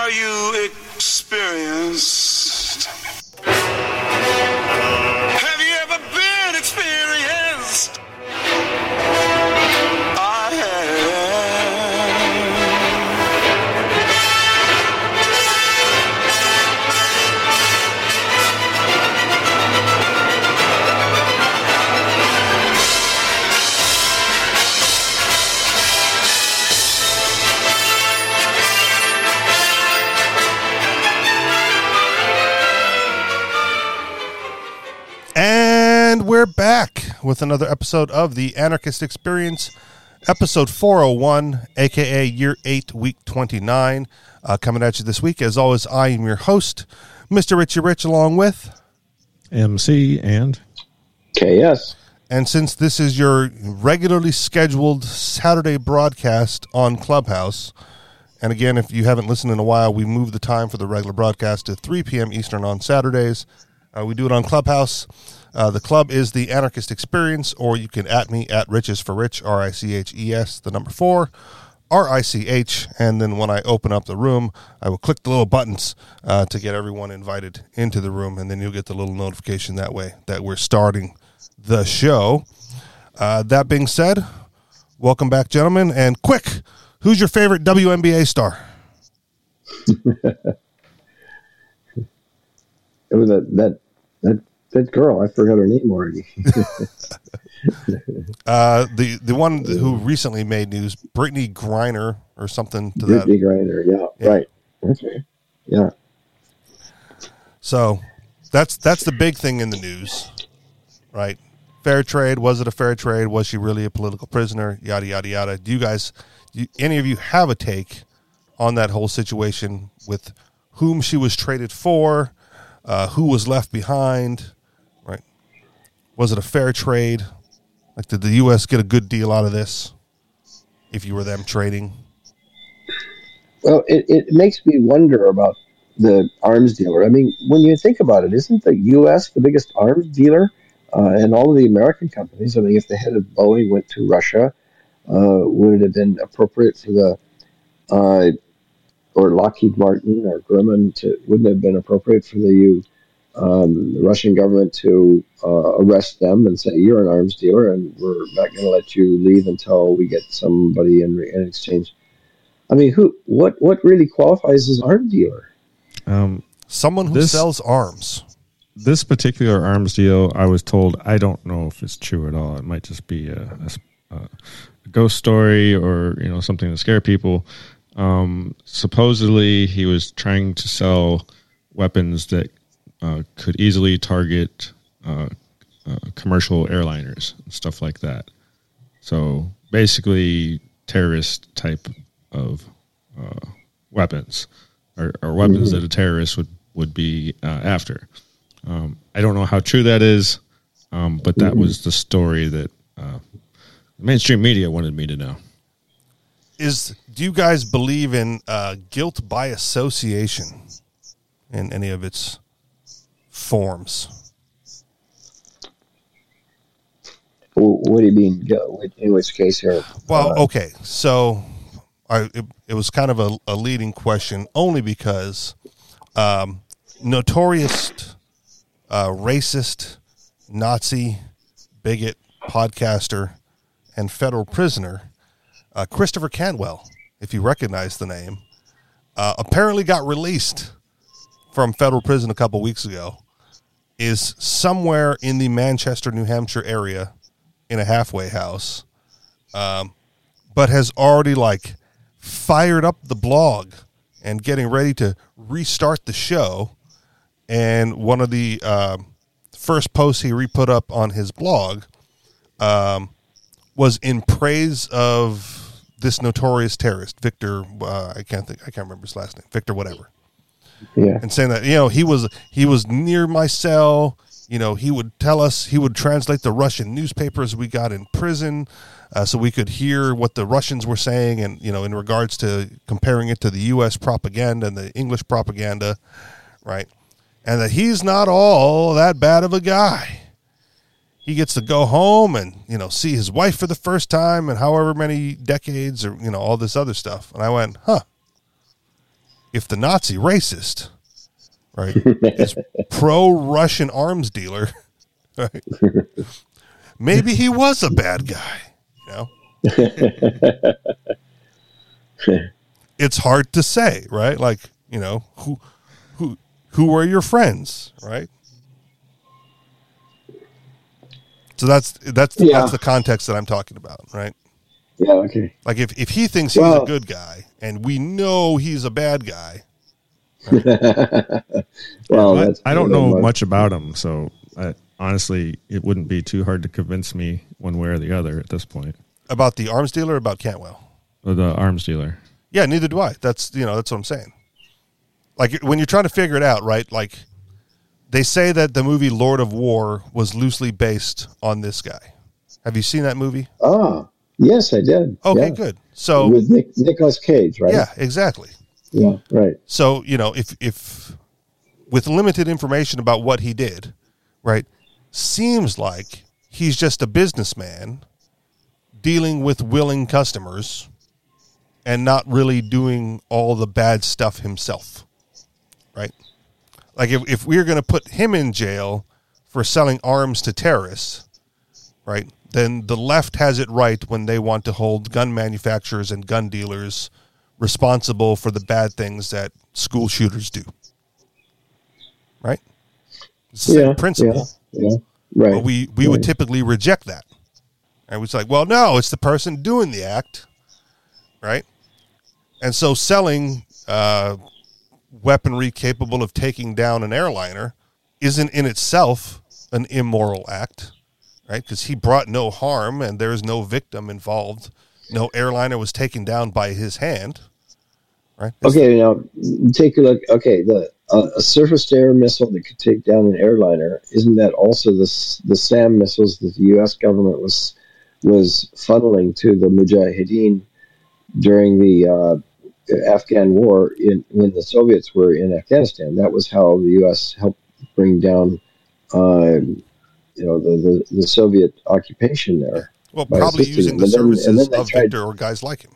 Are you experienced? With another episode of the Anarchist Experience, episode 401, aka year 8, week 29. Uh, coming at you this week. As always, I am your host, Mr. Richie Rich, along with. MC and KS. And since this is your regularly scheduled Saturday broadcast on Clubhouse, and again, if you haven't listened in a while, we moved the time for the regular broadcast to 3 p.m. Eastern on Saturdays. Uh, we do it on Clubhouse. Uh, the club is the Anarchist Experience, or you can at me at Riches for Rich, R I C H E S, the number four, R I C H. And then when I open up the room, I will click the little buttons uh, to get everyone invited into the room, and then you'll get the little notification that way that we're starting the show. Uh, that being said, welcome back, gentlemen. And quick, who's your favorite WNBA star? It was that that that that girl. I forgot her name already. Uh, the the one who recently made news, Brittney Griner or something to that. Brittney Griner. Yeah, Yeah. right. Okay. Yeah. So that's that's the big thing in the news, right? Fair trade. Was it a fair trade? Was she really a political prisoner? Yada yada yada. Do you guys, do any of you have a take on that whole situation with whom she was traded for, uh, who was left behind? Was it a fair trade? Like, did the U.S. get a good deal out of this? If you were them trading, Well, it, it makes me wonder about the arms dealer. I mean, when you think about it, isn't the U.S. the biggest arms dealer? Uh, and all of the American companies. I mean, if the head of Boeing went to Russia, uh, would it have been appropriate for the uh, or Lockheed Martin or Grumman to wouldn't it have been appropriate for the um, the Russian government to uh, arrest them and say you're an arms dealer and we're not going to let you leave until we get somebody in, in exchange. I mean, who what what really qualifies as arms dealer? um, someone who This- sells arms. this particular arms deal. I was told I don't know if it's true at all. It might just be a ghost story or you know something to scare people. Um, supposedly, he was trying to sell weapons that uh, could easily target uh, uh, commercial airliners and stuff like that. So basically, terrorist type of uh, weapons or, or weapons that a terrorist would would be uh, after. Um, I don't know how true that is, um, but that was the story that uh, mainstream media wanted me to know. is do you guys believe in uh, guilt by association in any of its forms? What do you mean? In which case here? Well, uh, okay, so I it, it was kind of a, a leading question only because um, notorious uh, racist, Nazi, bigot, podcaster, and federal prisoner uh, Christopher Cantwell, if you recognize the name, uh, apparently got released from federal prison a couple weeks ago. Is somewhere in the Manchester, New Hampshire area in a halfway house but has already like fired up the blog and getting ready to restart the show. And one of the um first posts he re-put up on his blog um, was in praise of this notorious terrorist, Victor. Uh, I can't think. I can't remember his last name. Victor, whatever yeah. and saying that you know he was he was near my cell. You know he would tell us he would translate the russian newspapers we got in prison uh, so we could hear what the russians were saying and you know in regards to comparing it to the us propaganda and the english propaganda right? And that he's not all that bad of a guy. He gets to go home and you know see his wife for the first time in however many decades or you know all this other stuff. And i went huh if the Nazi racist, right, is pro Russian arms dealer, right, maybe he was a bad guy, you know? it's hard to say, right? Like, you know, who who who are your friends, right? So that's that's Yeah. that's the context that I'm talking about, right? Yeah. Okay. Like if, if he thinks he's a good guy and we know he's a bad guy, Well, I, that's I don't know much. much about him, so I, honestly, it wouldn't be too hard to convince me one way or the other at this point. about the arms dealer, or about Cantwell. Or the arms dealer. Yeah, neither do I. That's you know that's what I'm saying. Like when you're trying to figure it out, right? Like they say that the movie Lord of War was loosely based on this guy. Have you seen that movie? Ah, yes, I did. Okay, Yeah. good. So With Nick, Nicolas Cage, right? yeah, exactly. Yeah. Right. So you know, if if with limited information about what he did, right, seems like he's just a businessman dealing with willing customers and not really doing all the bad stuff himself, right? Like if if we are going to put him in jail for selling arms to terrorists, right? Then the left has it right when they want to hold gun manufacturers and gun dealers responsible for the bad things that school shooters do. Right? It's the same principle. Yeah. yeah. Right. But we, we would typically reject that. And it's like, well, no, it's the person doing the act. Right? And so selling uh, weaponry capable of taking down an airliner isn't in itself an immoral act. Right? Because he brought no harm and there's no victim involved. No airliner was taken down by his hand. Right? Okay, now take a look. Okay, the uh, a surface-to-air missile that could take down an airliner isn't that also the the SAM missiles that the U.S. government was was funneling to the Mujahideen during the uh, Afghan war in when the Soviets were in Afghanistan? That was how the U.S. helped bring down, um, you know, the, the the Soviet occupation there. Well, probably using the And then- services then they of tried- Victor or guys like him.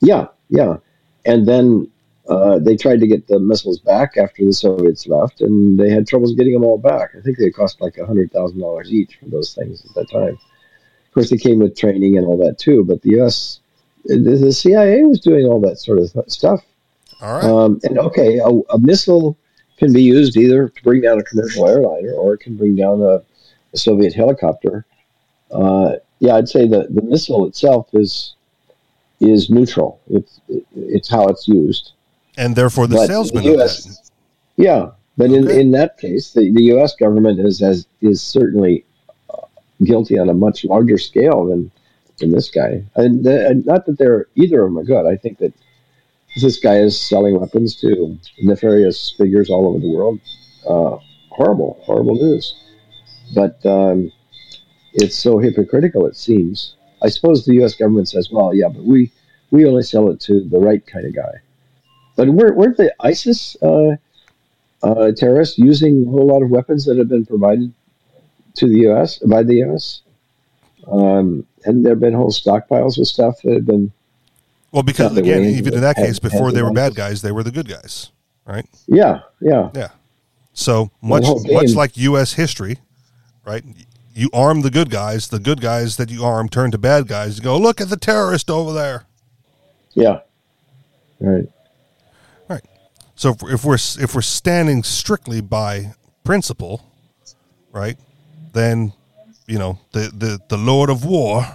Yeah, yeah. And then uh, they tried to get the missiles back after the Soviets left, and they had troubles getting them all back. I think they cost like hundred thousand dollars each for those things at that time. Of course, they came with training and all that too. But the U.S., the, the CIA was doing all that sort of th- stuff. All right. Um, and okay, a, a missile can be used either to bring down a commercial airliner or it can bring down a, a Soviet helicopter. Uh, yeah, I'd say the, the missile itself is is neutral. It's it's how it's used. and therefore, the but salesman the US. Yeah, but in, Okay. in that case, the, the U.S. government is as is certainly uh, guilty on a much larger scale than than this guy. And, uh, and not that they're either of them are good. I think that this guy is selling weapons to nefarious figures all over the world. Uh, horrible, horrible news. But um, it's so hypocritical. It seems. I suppose the U.S. government says, "Well, yeah, but we we only sell it to the right kind of guy." But weren't, weren't the ISIS uh, uh, terrorists using a whole lot of weapons that have been provided to the U.S. by the U.S. Um, and there have been whole stockpiles of stuff that have been, Well, because again, even in that case, before they were bad guys, they were the good guys, right? yeah, yeah, Yeah. So much, much like U.S. history, right? You arm the good guys. The good guys that you arm turn to bad guys. You go, look at the terrorist over there. yeah. Right. Right. So if, if we're if we're standing strictly by principle, right, then you know the the, the Lord of War,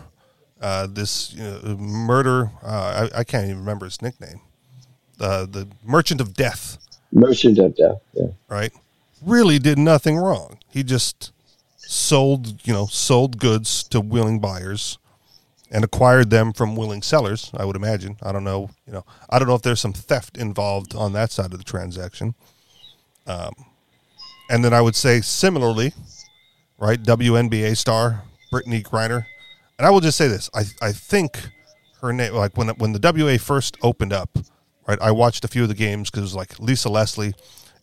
uh, this you know, murder. Uh, I, I can't even remember his nickname. Uh, the Merchant of Death, Merchant of death. Yeah. right, really did nothing wrong. He just sold you know sold goods to willing buyers and acquired them from willing sellers i would imagine. I don't know you know i don't know if there's some theft involved on that side of the transaction. Um, and then i would say similarly right WNBA star Brittney Griner. And i will just say this i i think her name like when when the WA first opened up right i watched a few of the games because it was like lisa leslie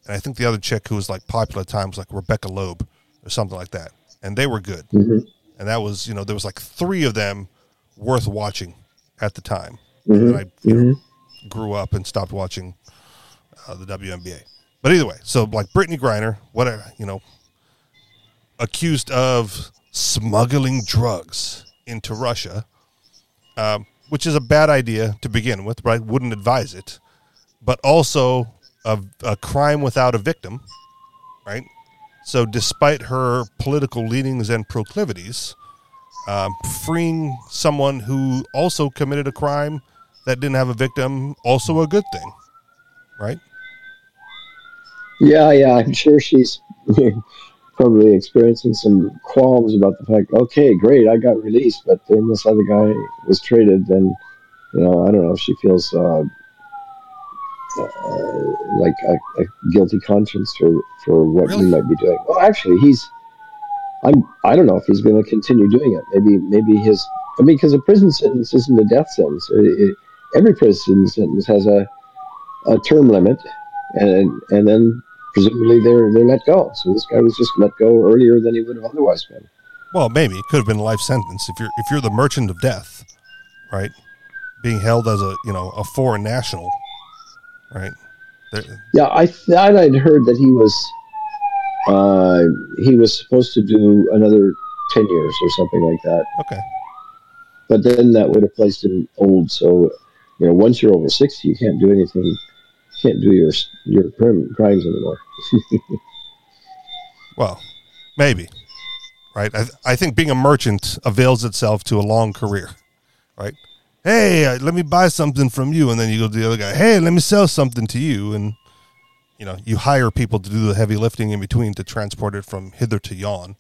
and i think the other chick who was like popular at times like rebecca loeb or something like that and they were good Mhm. and that was you know there was like three of them worth watching at the time Mhm. and i you know, grew up and stopped watching uh, the WNBA. But either way, so like Brittney Griner, whatever you know, accused of smuggling drugs into Russia, um, which is a bad idea to begin with. Right? Wouldn't advise it, but also a, a crime without a victim. Right? So, despite her political leanings and proclivities, um, freeing someone who also committed a crime that didn't have a victim, also a good thing, right? Yeah, yeah, I'm sure she's probably experiencing some qualms about the fact. Okay, great, I got released, but then this other guy was traded. Then, you know, I don't know if she feels uh, uh, like a, a, guilty conscience for for what really? he might be doing. Well, actually, he's. I'm. I don't know if he's going to continue doing it. Maybe. Maybe his. I mean, because a prison sentence isn't a death sentence. It, it, every prison sentence has a a term limit, and and then presumably they're they're let go. So this guy was just let go earlier than he would have otherwise been. Well, maybe it could have been a life sentence if you're if you're the merchant of death, right? Being held as a you know a foreign national, right? They're, yeah, I thought I'd heard that he was uh, he was supposed to do another ten years or something like that. Okay. But then that would have placed him old. So, you know, once you're over sixty, you can't do anything You can't do your your crimes anymore. well, maybe, right? I, I think being a merchant avails itself to a long career, right? Hey, uh, let me buy something from you, and then you go to the other guy. Hey, let me sell something to you, and you know you hire people to do the heavy lifting in between to transport it from hither to yon.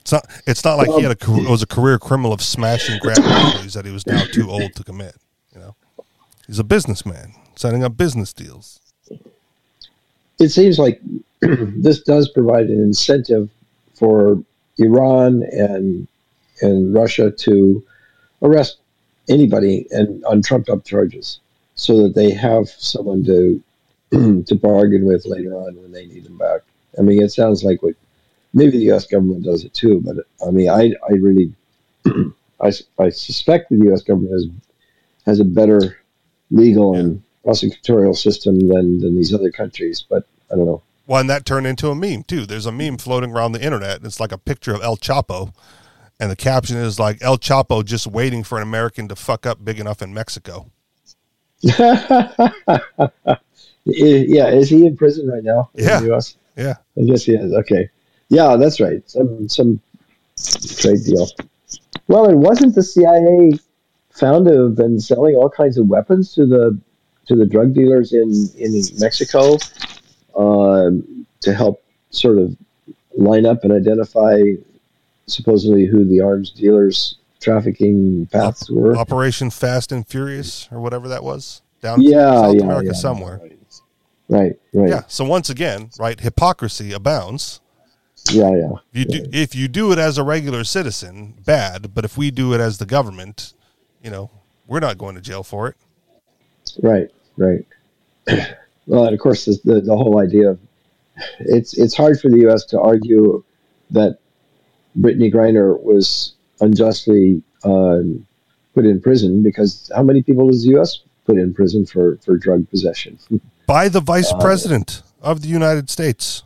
It's not. It's not like he had a was a career criminal of smashing grab that he was now too old to commit. You know, he's a businessman setting up business deals. It seems like this does provide an incentive for Iran and and Russia to arrest anybody and on trumped up charges, so that they have someone to to bargain with later on when they need them back. I mean, it sounds like what maybe the U.S. government does it too, but I mean, I I really I, I suspect that the U.S. government has has a better legal yeah. and prosecutorial system than than these other countries. But I don't know. Well, and that turned into a meme too. There's a meme floating around the internet. It's like a picture of El Chapo, and the caption is like El Chapo just waiting for an American to fuck up big enough in Mexico. yeah, is he in prison right now? yeah, U.S. Yeah, I guess he is. Okay, yeah, that's right. Some some trade deal. Well, it wasn't the CIA found to have been selling all kinds of weapons to the to the drug dealers in in Mexico uh, to help sort of line up and identify supposedly who the arms dealers trafficking paths were. Operation Fast and Furious or whatever that was down yeah, South yeah, America yeah, somewhere. Right, right. Yeah. So once again, right, hypocrisy abounds. Yeah, yeah. If you yeah. do if you do it as a regular citizen, bad. But if we do it as the government, you know, we're not going to jail for it. Right, right. well, and of course, the, the whole idea of it's it's hard for the U.S. to argue that Brittney Griner was unjustly um, put in prison because how many people does the U.S. put in prison for, for drug possession? By the Vice uh, President of the United States.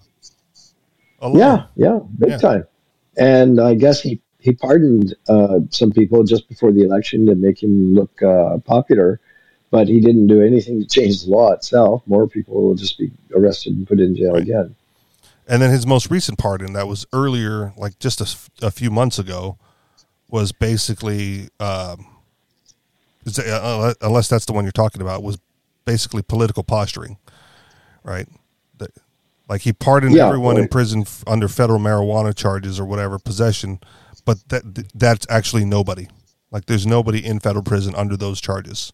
Alone. Yeah, yeah, big yeah. time. And I guess he he pardoned uh, some people just before the election to make him look uh, popular but he didn't do anything to change the law itself. More people will just be arrested and put in jail right. again. And then his most recent pardon, that was earlier, like just a, a few months ago, was basically, um, uh, unless that's the one you're talking about, was basically political posturing, right? like he pardoned yeah, everyone right. in prison under federal marijuana charges or whatever possession, but that that's actually nobody. Like there's nobody in federal prison under those charges.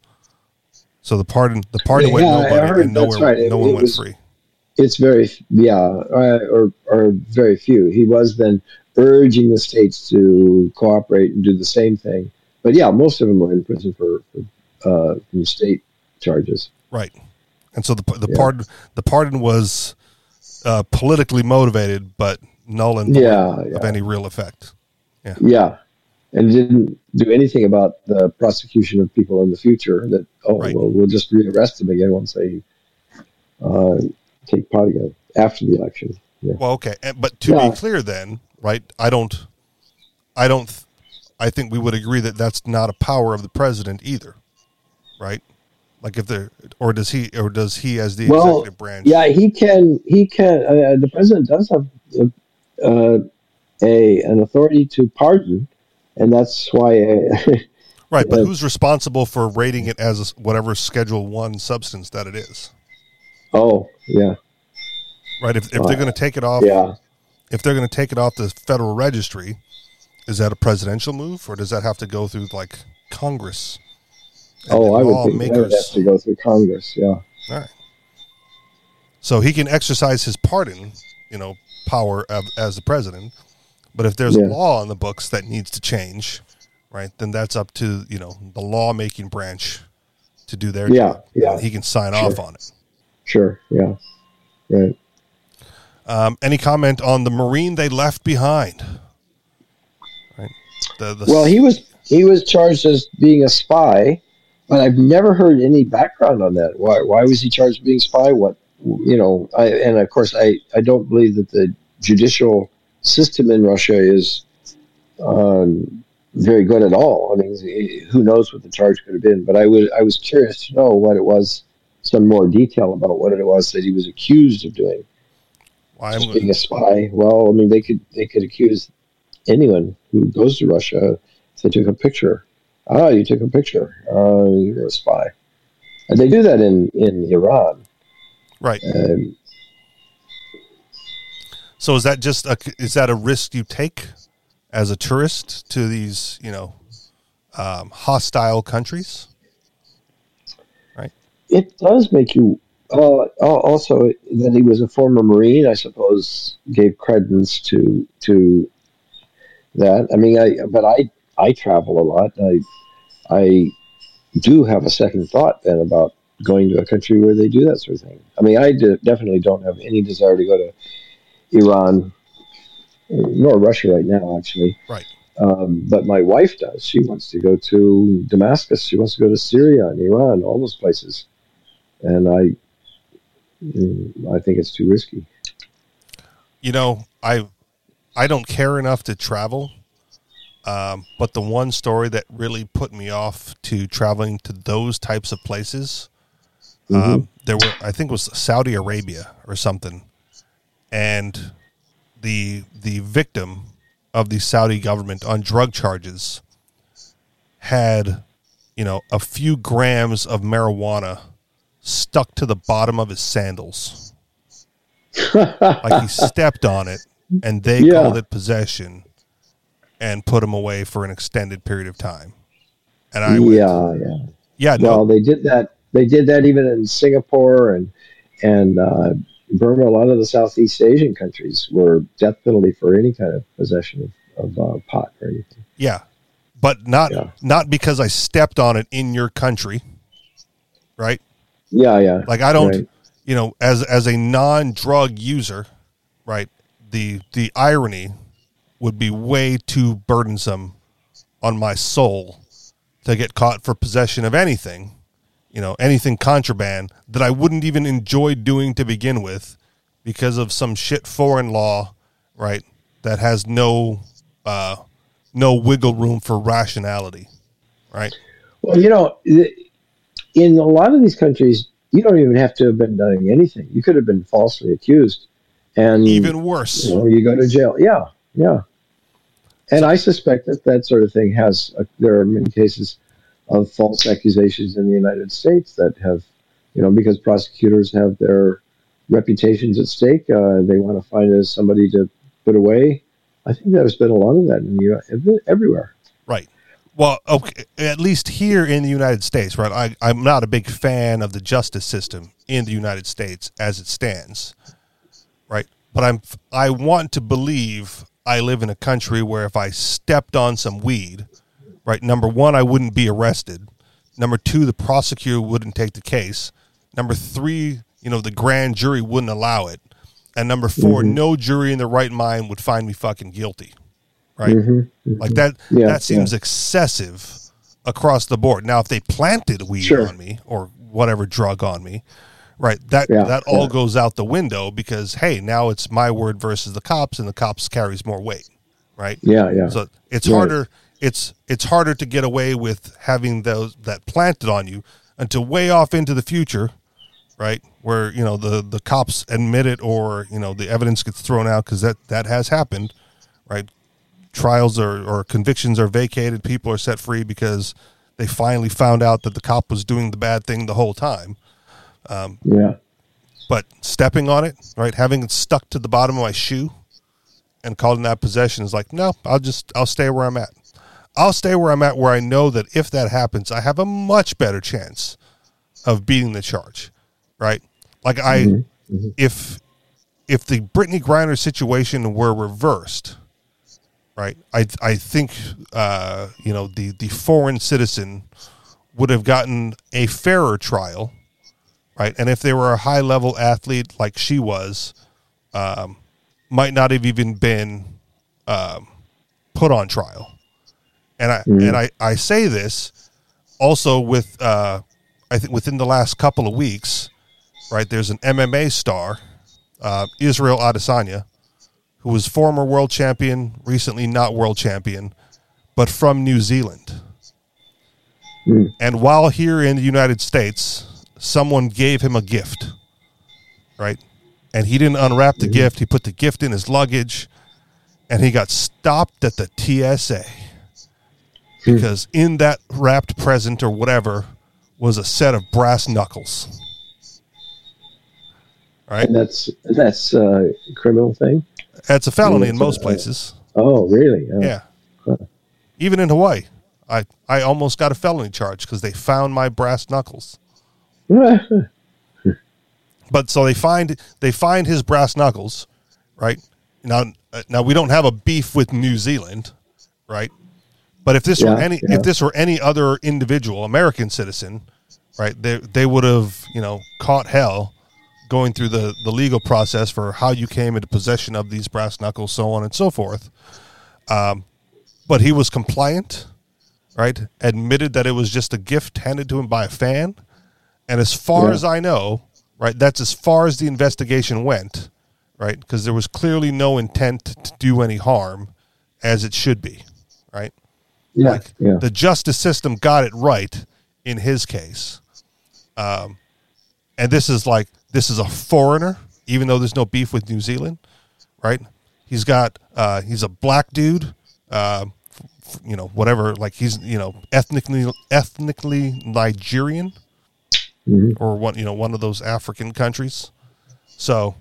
So the pardon, the pardon yeah, went nobody, and nowhere, right. no it, one it went was, free. It's very, yeah, uh, or or very few. He was then urging the states to cooperate and do the same thing. But yeah, most of them were in prison for, for uh, state charges. Right, and so the the yeah. pardon the pardon was uh, politically motivated, but null and void yeah, yeah. of any real effect. Yeah. Yeah and didn't do anything about the prosecution of people in the future. That oh right. well, we'll just rearrest them again once they uh, take part again after the election. Yeah. Well, okay, but to Yeah. be clear, then, right? I don't, I don't, I think we would agree that that's not a power of the president either, right? Like if there, or does he, or does he, as the Well, executive branch? Yeah, he can. He can. Uh, the president does have uh, a an authority to pardon, and that's why. Uh, right. But uh, who's responsible for rating it as whatever Schedule One substance that it is? oh, yeah, Right. If if they're going to take it off, yeah. if they're going to take it off the federal registry, is that a presidential move, or does that have to go through like Congress? Oh, I would think that would have to go through Congress. Yeah. All right. So he can exercise his pardon, you know, power of, as the president. But if there's Yeah. a law on the books that needs to change, right, then that's up to you know the lawmaking branch to do their Yeah, job. yeah. He can sign Sure. off on it. Sure. Yeah. Right. Um, any comment on the Marine they left behind? Right. The, the Well, he was he was charged as being a spy, but I've never heard any background on that. Why why was he charged with being a spy? What you know? I and of course I I don't believe that the judicial system in Russia is um, very good at all. I mean, who knows what the charge could have been? But I was I was curious to know what it was. Some more detail about what it was that he was accused of doing. I'm, Just being a spy. Well, I mean, they could they could accuse anyone who goes to Russia if they took a picture. Ah, you took a picture. Uh, you're a spy. And they do that in in Iran. right. Um, So is that just a is that a risk you take as a tourist to these you know um, hostile countries? It does make you. Uh, also, that he was a former Marine, I suppose, gave credence to to that. I mean, I but I I travel a lot. I I do have a second thought then about going to a country where they do that sort of thing. I mean, I de- definitely don't have any desire to go to Iran nor Russia right now, actually. Right. Um, but my wife does. She wants to go to Damascus. She wants to go to Syria and Iran, all those places. And I, mm, I think it's too risky. You know, I I don't care enough to travel. Um, but the one story that really put me off to traveling to those types of places, um, there were I think it was Saudi Arabia or something, and the the victim of the Saudi government on drug charges had, you know, a few grams of marijuana stuck to the bottom of his sandals. like he stepped on it and they Yeah. called it possession and put him away for an extended period of time. And I went, yeah, yeah. yeah, no, Well, they did that. They did that even in Singapore and and uh, Burma. A lot of the Southeast Asian countries were death penalty for any kind of possession of, of uh, pot or anything. yeah, but not Yeah. not because I stepped on it in your country, right? Yeah, yeah. Like I don't, Right. you know, as as a non-drug user, right? The the irony would be way too burdensome on my soul to get caught for possession of anything, you know, anything contraband that I wouldn't even enjoy doing to begin with because of some shit foreign law, right? That has no uh no wiggle room for rationality, right? Well, you know, in a lot of these countries, you don't even have to have been doing anything. You could have been falsely accused, and Even worse. you know, you go to jail. Yeah, yeah. And I suspect that that sort of thing has. Uh, there are many cases of false accusations in the United States that have, you know, because prosecutors have their reputations at stake. Uh, they want to find somebody to put away. I think there's been a lot of that in the U- everywhere. Right. Well, okay, at least here in the United States, right? I, I'm not a big fan of the justice system in the United States as it stands, right? But I'm I want to believe I live in a country where if I stepped on some weed, right? Number one, I wouldn't be arrested. Number two, the prosecutor wouldn't take the case. Number three, you know, the grand jury wouldn't allow it. And number 4 mm-hmm. no jury in their right mind would find me fucking guilty. Right? Mm-hmm, mm-hmm. Like that Yeah, that seems excessive across the board. Now if they planted weed Sure. on me or whatever drug on me, right? That Yeah, that all yeah. goes out the window because hey, now it's my word versus the cops, and the cops carries more weight, right? Yeah, yeah. So it's Right. harder. It's it's harder to get away with having those that planted on you until way off into the future, right? Where you know the the cops admit it, or you know the evidence gets thrown out because that that has happened, right? Trials or or convictions are vacated. People are set free because they finally found out that the cop was doing the bad thing the whole time. Um, yeah. But stepping on it, right, having it stuck to the bottom of my shoe, and calling that possession is like, no, I'll just I'll stay where I'm at. I'll stay where I'm at, where I know that if that happens, I have a much better chance of beating the charge, right? Like I, mm-hmm. Mm-hmm. if if the Brittney Griner situation were reversed, right? I I think uh, you know the the foreign citizen would have gotten a fairer trial, right? And if they were a high level athlete like she was, um, might not have even been um, put on trial. And I and I, I say this also with uh, I think within the last couple of weeks, right? There's an MMA star, uh, Israel Adesanya, who was former world champion, recently not world champion, but from New Zealand. Hmm. And while here in the United States, someone gave him a gift, right? And he didn't unwrap the hmm. gift. He put the gift in his luggage, and he got stopped at the TSA because hmm. in that wrapped present or whatever was a set of brass knuckles. Right? And that's that's a criminal thing. That's a felony in most places. Oh, really? Oh. Yeah. Even in Hawaii, I, I almost got a felony charge because they found my brass knuckles. But so they find they find his brass knuckles, right? Now uh, now we don't have a beef with New Zealand, right? But if this were any yeah. if this were any other individual American citizen, right? They they would have, you know, caught hell going through the the legal process for how you came into possession of these brass knuckles, so on and so forth. Um, but he was compliant, right? Admitted that it was just a gift handed to him by a fan. And as far Yeah. as I know, right, that's as far as the investigation went, right? Because there was clearly no intent to do any harm as it should be, right? Yeah, Like yeah. the justice system got it right in his case. Um, and this is like, this is a foreigner, even though there's no beef with New Zealand, right? He's got, uh, he's a black dude, uh, f- you know, whatever, like he's, you know, ethnically, ethnically Nigerian or one, you know, one of those African countries. So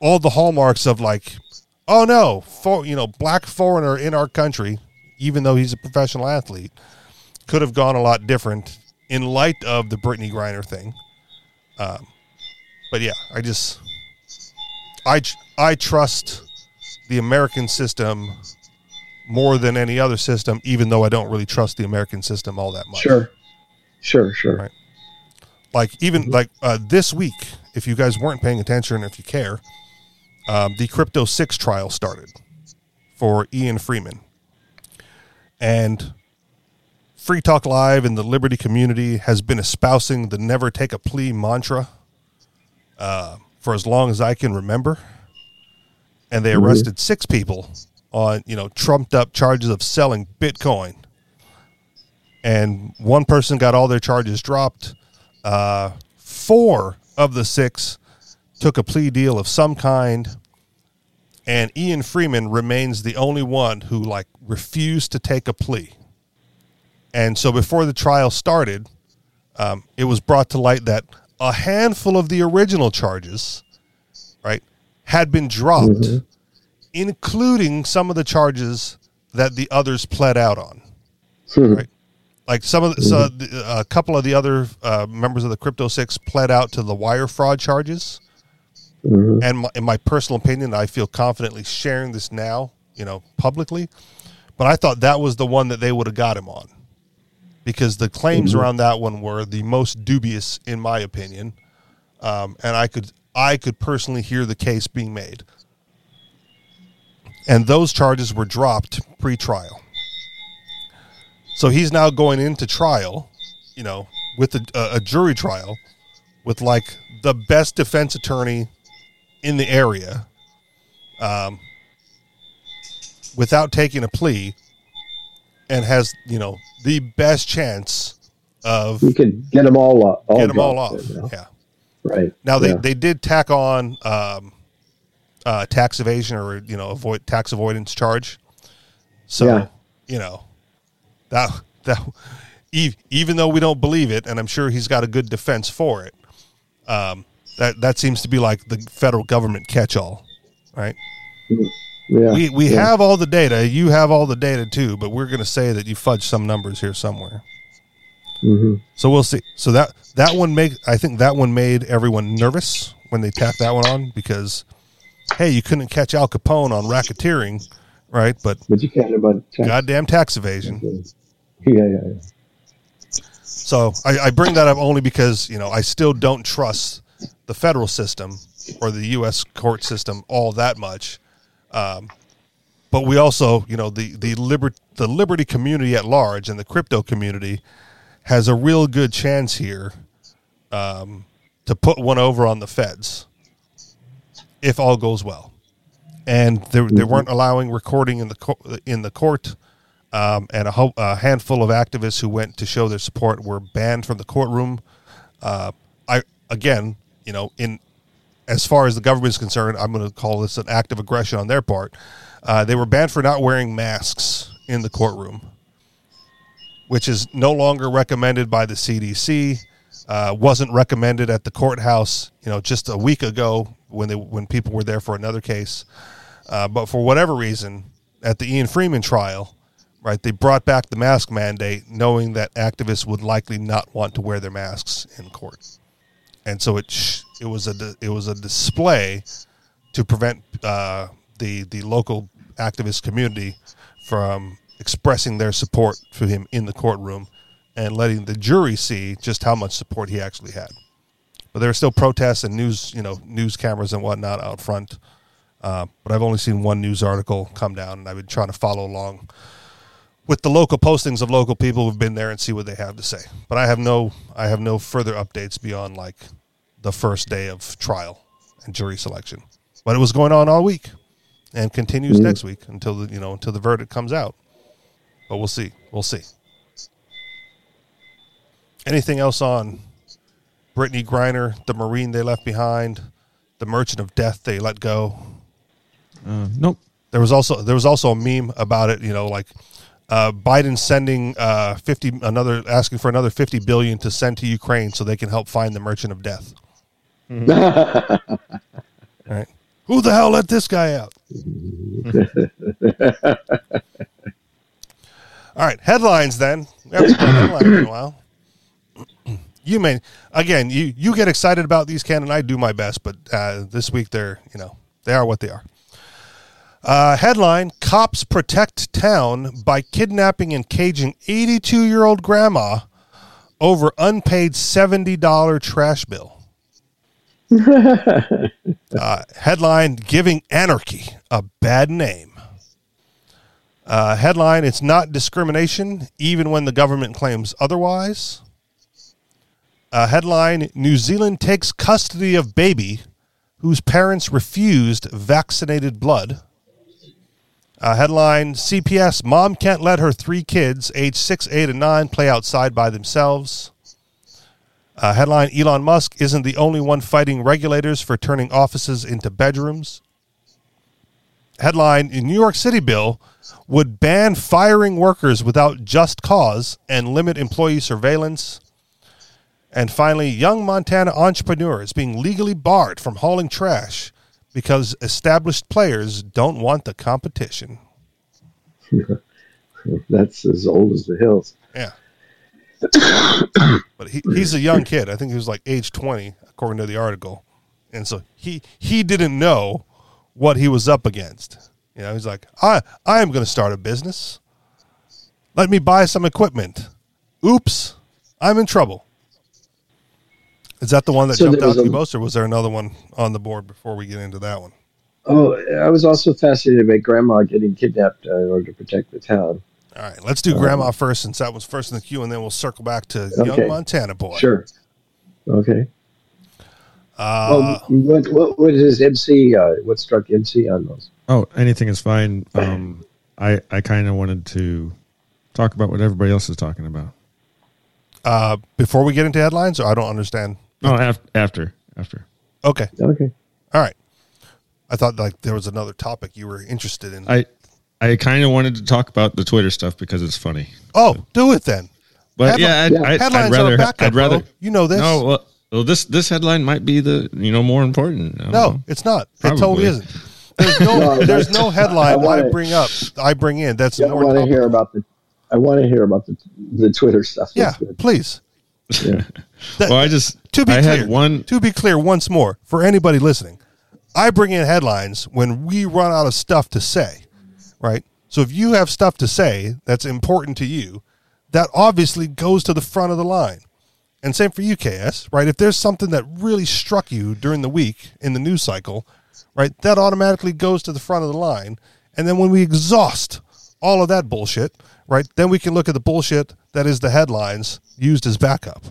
all the hallmarks of like, oh no, for, you know, black foreigner in our country, even though he's a professional athlete, could have gone a lot different in light of the Brittney Griner thing. Um, but yeah, I just, I, I trust the American system more than any other system, even though I don't really trust the American system all that much. Sure, sure, sure. Right. like even like uh, this week if you guys weren't paying attention and if you care um, the crypto 6 trial started for ian freeman and free talk live and the liberty community has been espousing the never take a plea mantra uh, for as long as i can remember and they arrested six people on you know trumped up charges of selling bitcoin and one person got all their charges dropped. Uh, four of the six took a plea deal of some kind, and Ian Freeman remains the only one who like refused to take a plea. And so before the trial started, um, it was brought to light that a handful of the original charges, right, had been dropped, mm-hmm. including some of the charges that the others pled out on hmm. right? Like some of the, so mm-hmm. the, uh, a couple of the other uh, members of the Crypto Six pled out to the wire fraud charges, mm-hmm. and my, in my personal opinion, I feel confidently sharing this now, you know, publicly. But I thought that was the one that they would have got him on, because the claims around that one were the most dubious, in my opinion, um, and I could I could personally hear the case being made, and those charges were dropped pre-trial. So he's now going into trial, you know, with a, a, a jury trial with like the best defense attorney in the area, um, without taking a plea, and has you know the best chance of You could get them all off. All get them all off. there? Yeah. Right. Now they, Yeah. they did tack on um, uh, tax evasion or you know avoid tax avoidance charge. So Yeah. you know that that even though we don't believe it, and I'm sure he's got a good defense for it. Um, that that seems to be like the federal government catch all, right? Yeah. We we yeah. have all the data. You have all the data too, but we're going to say that you fudged some numbers here somewhere. Mhm. So we'll see. So that that one make I think that one made everyone nervous when they tacked that one on because hey, you couldn't catch Al Capone on racketeering, right? But But you can't about tax. goddamn tax evasion. Yeah, yeah, yeah. So I, I bring that up only because you know I still don't trust the federal system or the U.S. court system all that much. Um, but we also, you know, the the liber- the liberty community at large and the crypto community has a real good chance here um, to put one over on the feds if all goes well. And they, they weren't allowing recording in the co- in the court um, and a, ho- a handful of activists who went to show their support were banned from the courtroom. Uh, I again, you know, in as far as the government is concerned, I'm going to call this an act of aggression on their part. Uh, they were banned for not wearing masks in the courtroom, which is no longer recommended by the CDC. Uh, wasn't recommended at the courthouse, you know, just a week ago when they when people were there for another case. Uh, but for whatever reason, at the Ian Freeman trial, right, they brought back the mask mandate, knowing that activists would likely not want to wear their masks in court, and so it sh- it was a it was a display to prevent uh, the the local activist community from expressing their support for him in the courtroom and letting the jury see just how much support he actually had. But there were still protests and news, you know, news cameras and whatnot out front. Uh, but I've only seen one news article come down, and I've been trying to follow along with the local postings of local people who've been there and see what they have to say. But I have no, I have no further updates beyond like the first day of trial and jury selection. But it was going on all week, and continues next week until the you know until the verdict comes out. But we'll see. We'll see. Anything else on Brittney Griner, the Marine they left behind, the Merchant of Death they let go? Uh, nope. There was also there was also a meme about it. You know, like uh, Biden sending uh, fifty another asking for another fifty billion to send to Ukraine so they can help find the Merchant of Death. All right, who the hell let this guy out? All right, headlines then. We haven't headlines in a while. You may again. You you get excited about these, Ken, and I do my best. But uh, this week they're you know they are what they are. Uh, headline: Cops protect town by kidnapping and caging 82 year old grandma over unpaid seventy dollar trash bill. uh, headline: Giving anarchy a bad name. Uh, headline: It's not discrimination, even when the government claims otherwise. Uh, headline: New Zealand takes custody of baby whose parents refused vaccinated blood. Uh, headline: CPS: Mom can't let her three kids, age six, eight, and nine, play outside by themselves. Uh, headline: Elon Musk isn't the only one fighting regulators for turning offices into bedrooms. Headline: In New York City bill would ban firing workers without just cause and limit employee surveillance. And finally, young Montana entrepreneur is being legally barred from hauling trash because established players don't want the competition. That's as old as the hills. Yeah. but he, he's a young kid. I think he was like age 20, according to the article. And so he, he didn't know what he was up against. You know, he's like, I, I am going to start a business. Let me buy some equipment. Oops, I'm in trouble. Is that the one that So jumped out was to you most, or was there another one on the board before we get into that one? Oh, I was also fascinated by Grandma getting kidnapped uh, in order to protect the town. All right, let's do Grandma first, since that was first in the queue, and then we'll circle back to Okay. young Montana boy. Sure. Okay. well, what, what, what is MC? Uh, what struck MC on those? Oh, anything is fine. Um, I I kind of wanted to talk about what everybody else is talking about. Uh, before we get into headlines, or I don't understand. No, af- after after. Okay, Okay. all right. I thought like there was another topic you were interested in. I I kind of wanted to talk about the Twitter stuff because it's funny. oh, do it then. But Headli- yeah, I'd, yeah. I'd, Headlines I'd rather are backup, I'd rather bro. You know this. No, well, well, this this headline might be the you know more important. No, know. it's not. It totally isn't. There's no, No, there's no headline I, wanna- bring up. I bring in. That's I want to hear about the. I want to hear about the the Twitter stuff. Yeah, please. Yeah. That- Well, I just to be I clear, had one. to be clear once more for anybody listening, I bring in headlines when we run out of stuff to say, right? So if you have stuff to say that's important to you, that obviously goes to the front of the line. And same for you, KS, right? If there's something that really struck you during the week in the news cycle, right, that automatically goes to the front of the line. And then when we exhaust all of that bullshit, right, then we can look at the bullshit that is the headlines used as backup.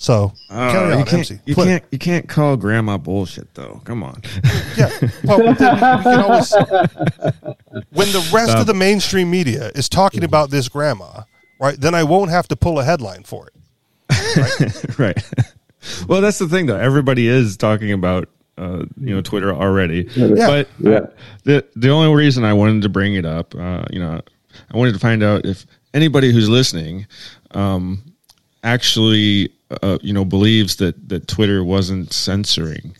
So Oh, carry on, you can't, MC. you Flip. can't you can't call grandma bullshit though. Come on. Yeah. Well, we, we can always. When the rest of the mainstream media is talking about this grandma, right, then I won't have to pull a headline for it. right. well, that's the thing though. Everybody is talking about uh, you know Twitter already. But Yeah. uh, the the only reason I wanted to bring it up, uh, you know, I wanted to find out if anybody who's listening um, actually uh, you know believes that that Twitter wasn't censoring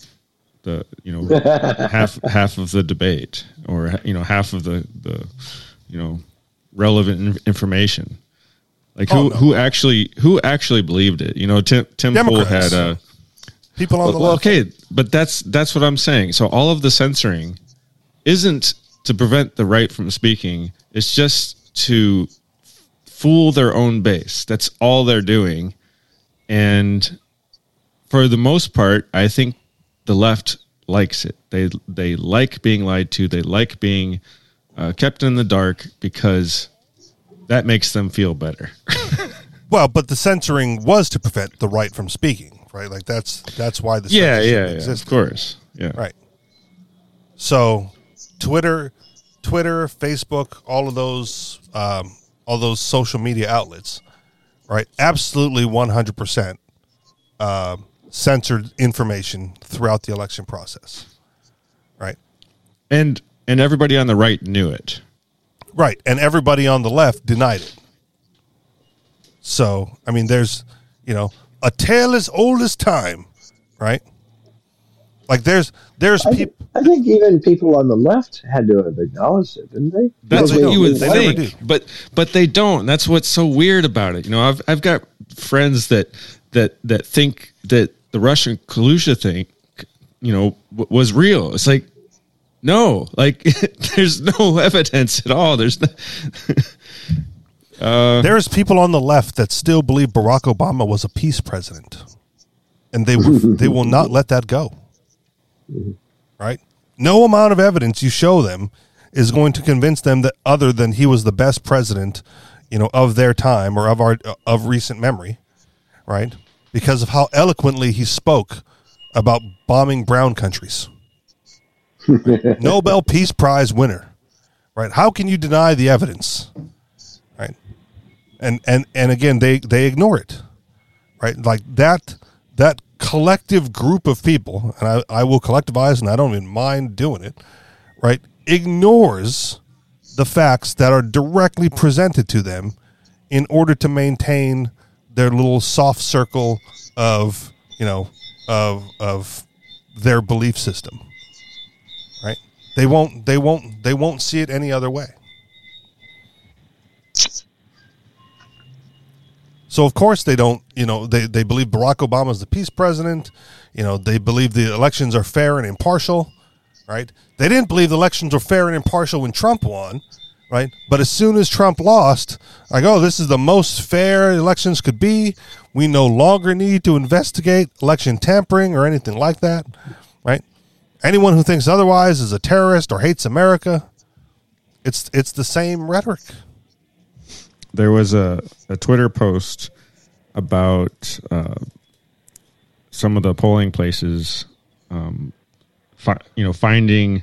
the you know half half of the debate or you know half of the the you know relevant in- information. Like who Oh, no. who actually who actually believed it? You know, Tim Tim Pool had uh, People on the well, left. okay, but that's that's what I'm saying. So all of the censoring isn't to prevent the right from speaking. It's just to fool their own base. That's all they're doing. And for the most part, I think the left likes it. They they like being lied to. They like being uh, kept in the dark because that makes them feel better. Well, but the censoring was to prevent the right from speaking, right? Like that's that's why the yeah, yeah, yeah. Of course. Yeah. Right. So, Twitter, Twitter, Facebook, all of those, um, all those social media outlets, right? Absolutely, one hundred percent uh, censored information throughout the election process. Right. And and everybody on the right knew it. Right, and everybody on the left denied it. So, I mean, there's, you know, a tale as old as time, right? Like there's there's I, people. I think even people on the left had to have acknowledged it, didn't they? That's what you would think, but but they don't. That's what's so weird about it. You know, I've I've got friends that that that think that the Russian collusion thing, you know, w- was real. It's like no, like there's no evidence at all. There's no, uh, There's people on the left that still believe Barack Obama was a peace president, and they will, they will not let that go. Right? No amount of evidence you show them is going to convince them that other than he was the best president, you know, of their time or of our of recent memory, right? Because of how eloquently he spoke about bombing brown countries. Nobel Peace Prize winner, right? How can you deny the evidence? right and and and again they they ignore it right like that that collective group of people and i i will collectivize and i don't even mind doing it right ignores the facts that are directly presented to them in order to maintain their little soft circle of you know of of their belief system right? They won't they won't they won't see it any other way So of course they don't, you know, they, they believe Barack Obama is the peace president. You know, they believe the elections are fair and impartial, right? They didn't believe the elections were fair and impartial when Trump won, right? But as soon as Trump lost, like, oh, this is the most fair elections could be. We no longer need to investigate election tampering or anything like that, right? Anyone who thinks otherwise is a terrorist or hates America. It's it's the same rhetoric. There was a, a Twitter post about uh, some of the polling places um, fi- you know, finding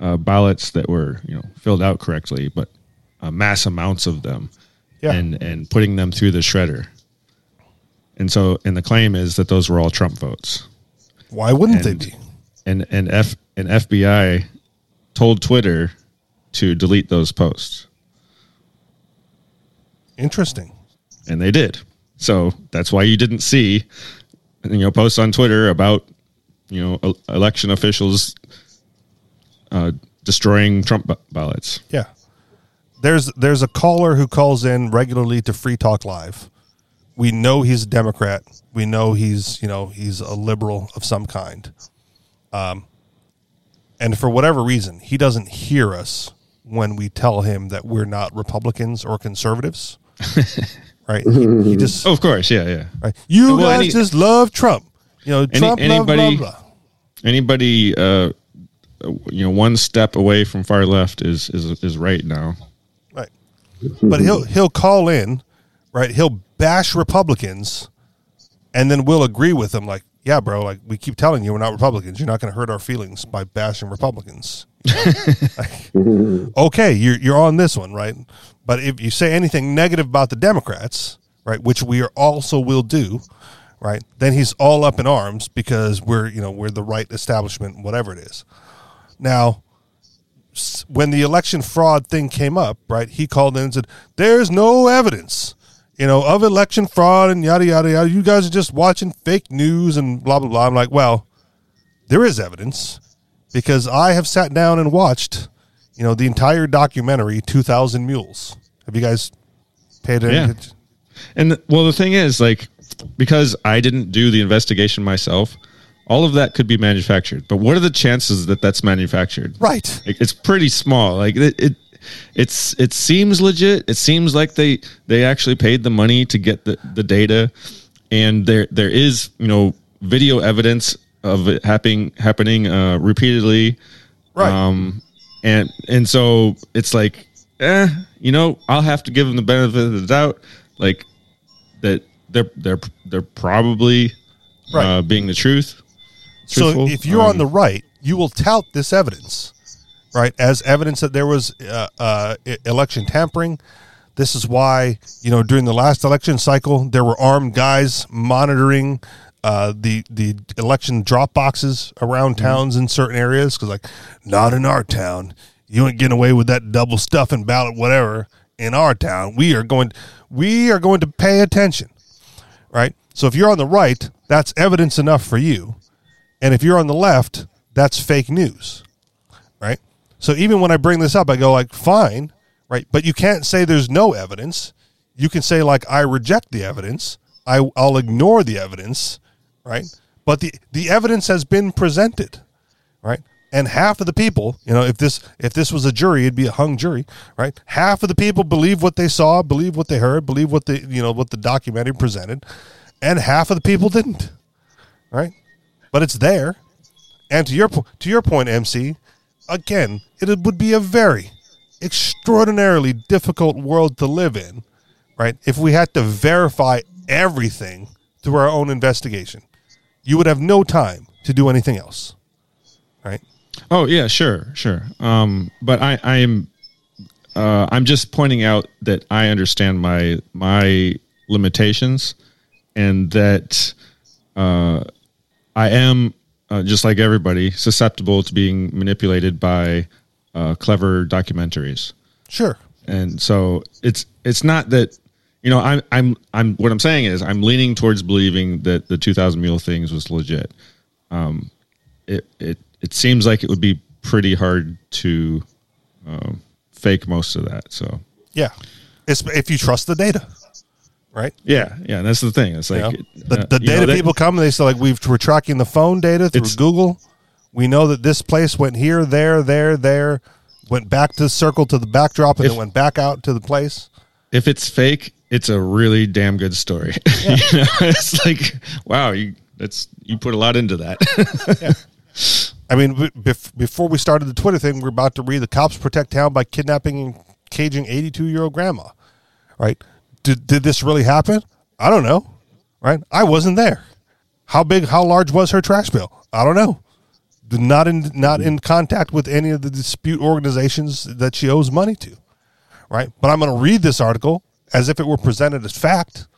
uh, ballots that were you know filled out correctly, but uh, mass amounts of them, Yeah. and and putting them through the shredder. And so, and the claim is that those were all Trump votes, Why wouldn't And- they be? and and F and FBI told Twitter to delete those posts, Interesting. and they did. So that's why you didn't see, you know, posts on Twitter about you know election officials uh, destroying Trump ballots. Yeah. There's there's a caller who calls in regularly to Free Talk Live. We know he's a Democrat. We know he's you know he's a liberal of some kind. Um, and for whatever reason, he doesn't hear us when we tell him that we're not Republicans or conservatives. Right? He, he just Oh, of course, yeah, yeah. right. You Well, guys any- just love Trump. You know, Trump love blah anybody- blah. Anybody, uh, you know, one step away from far left is is is right now. Right. But he'll he'll call in, right? He'll bash Republicans and then we'll agree with him like, yeah, bro, like we keep telling you we're not Republicans. You're not going to hurt our feelings by bashing Republicans. Like, okay, you're you're on this one, right? But if you say anything negative about the Democrats, right, which we are also will do, right, then he's all up in arms because we're, you know, we're the right establishment, whatever it is. Now, when the election fraud thing came up, right, he called in and said, "There's no evidence, you know, of election fraud and yada yada yada. You guys are just watching fake news and blah blah blah." I'm like, well, there is evidence because I have sat down and watched, you know, the entire documentary, Two Thousand Mules. Have you guys paid Yeah. And the, well, the thing is, like, because I didn't do the investigation myself, all of that could be manufactured. But what are the chances that that's manufactured? Right. Like, it's pretty small. Like it, it, it's it seems legit. It seems like they they actually paid the money to get the the data, and there there is you know video evidence of it happening happening uh, repeatedly. Right. Um, and and so it's like, eh, you know, I'll have to give them the benefit of the doubt, like that they're they're they're probably Right. uh, being the truth. So if you're on Um, the right, you will tout this evidence, right, as evidence that there was uh, uh, election tampering. This is why you know during the last election cycle there were armed guys monitoring uh, the the election drop boxes around Mm-hmm. towns in certain areas because like not in our town you ain't getting away with that double stuffing ballot whatever in our town we are going we are going to pay attention right so if you're on the right that's evidence enough for you and if you're on the left, that's fake news. Right? So even when I bring this up, I go like, fine, right? But you can't say there's no evidence. You can say like I reject the evidence. I, I'll ignore the evidence, right? But the the evidence has been presented, right? And half of the people, you know, if this if this was a jury, it'd be a hung jury, right? Half of the people believe what they saw, believe what they heard, believe what the you know what the documentary presented, and half of the people didn't, right? But it's there. And to your to your point, MC, again, it would be a very extraordinarily difficult world to live in, right? If we had to verify everything through our own investigation, you would have no time to do anything else, right? Oh yeah, sure, sure. Um, but I, I'm, uh, I'm just pointing out that I understand my my limitations, and that uh, I am uh, just like everybody susceptible to being manipulated by uh, clever documentaries Sure. and so it's it's not that you know I'm I'm I'm what I'm saying is I'm leaning towards believing that the 2000 mule things was legit. Um, it it it seems like it would be pretty hard to um, fake most of that. So Yeah. It's, if you trust the data, right? yeah, yeah, that's the thing. It's like know? the, uh, the you know, data that- people come and they say like we've we're tracking the phone data through Google. We know that this place went here, there, there, there, went back to the circle to the backdrop, and If- then went back out to the place. If it's fake, it's a really damn good story. you know, it's like wow, you that's you put a lot into that. I mean, bef- before we started the Twitter thing, we are about to read the cops protect town by kidnapping and caging 82 year old grandma. Right? Did did this really happen? I don't know. Right? I wasn't there. How big? How large was her trash bill? I don't know. not in not in contact with any of the dispute organizations that she owes money to, right? But I'm going to read this article as if it were presented as fact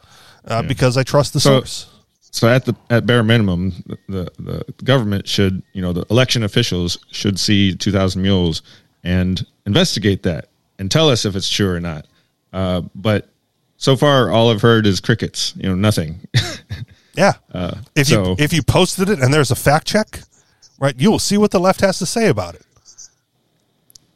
uh, because I trust the So- source. So at the at bare minimum, the, the government should, you know, the election officials should see 2,000 mules and investigate that and tell us if it's true or not. Uh, but so far, all I've heard is crickets. You know, nothing. Yeah. if you so- if you posted it and there's a fact check, right, you will see what the left has to say about it.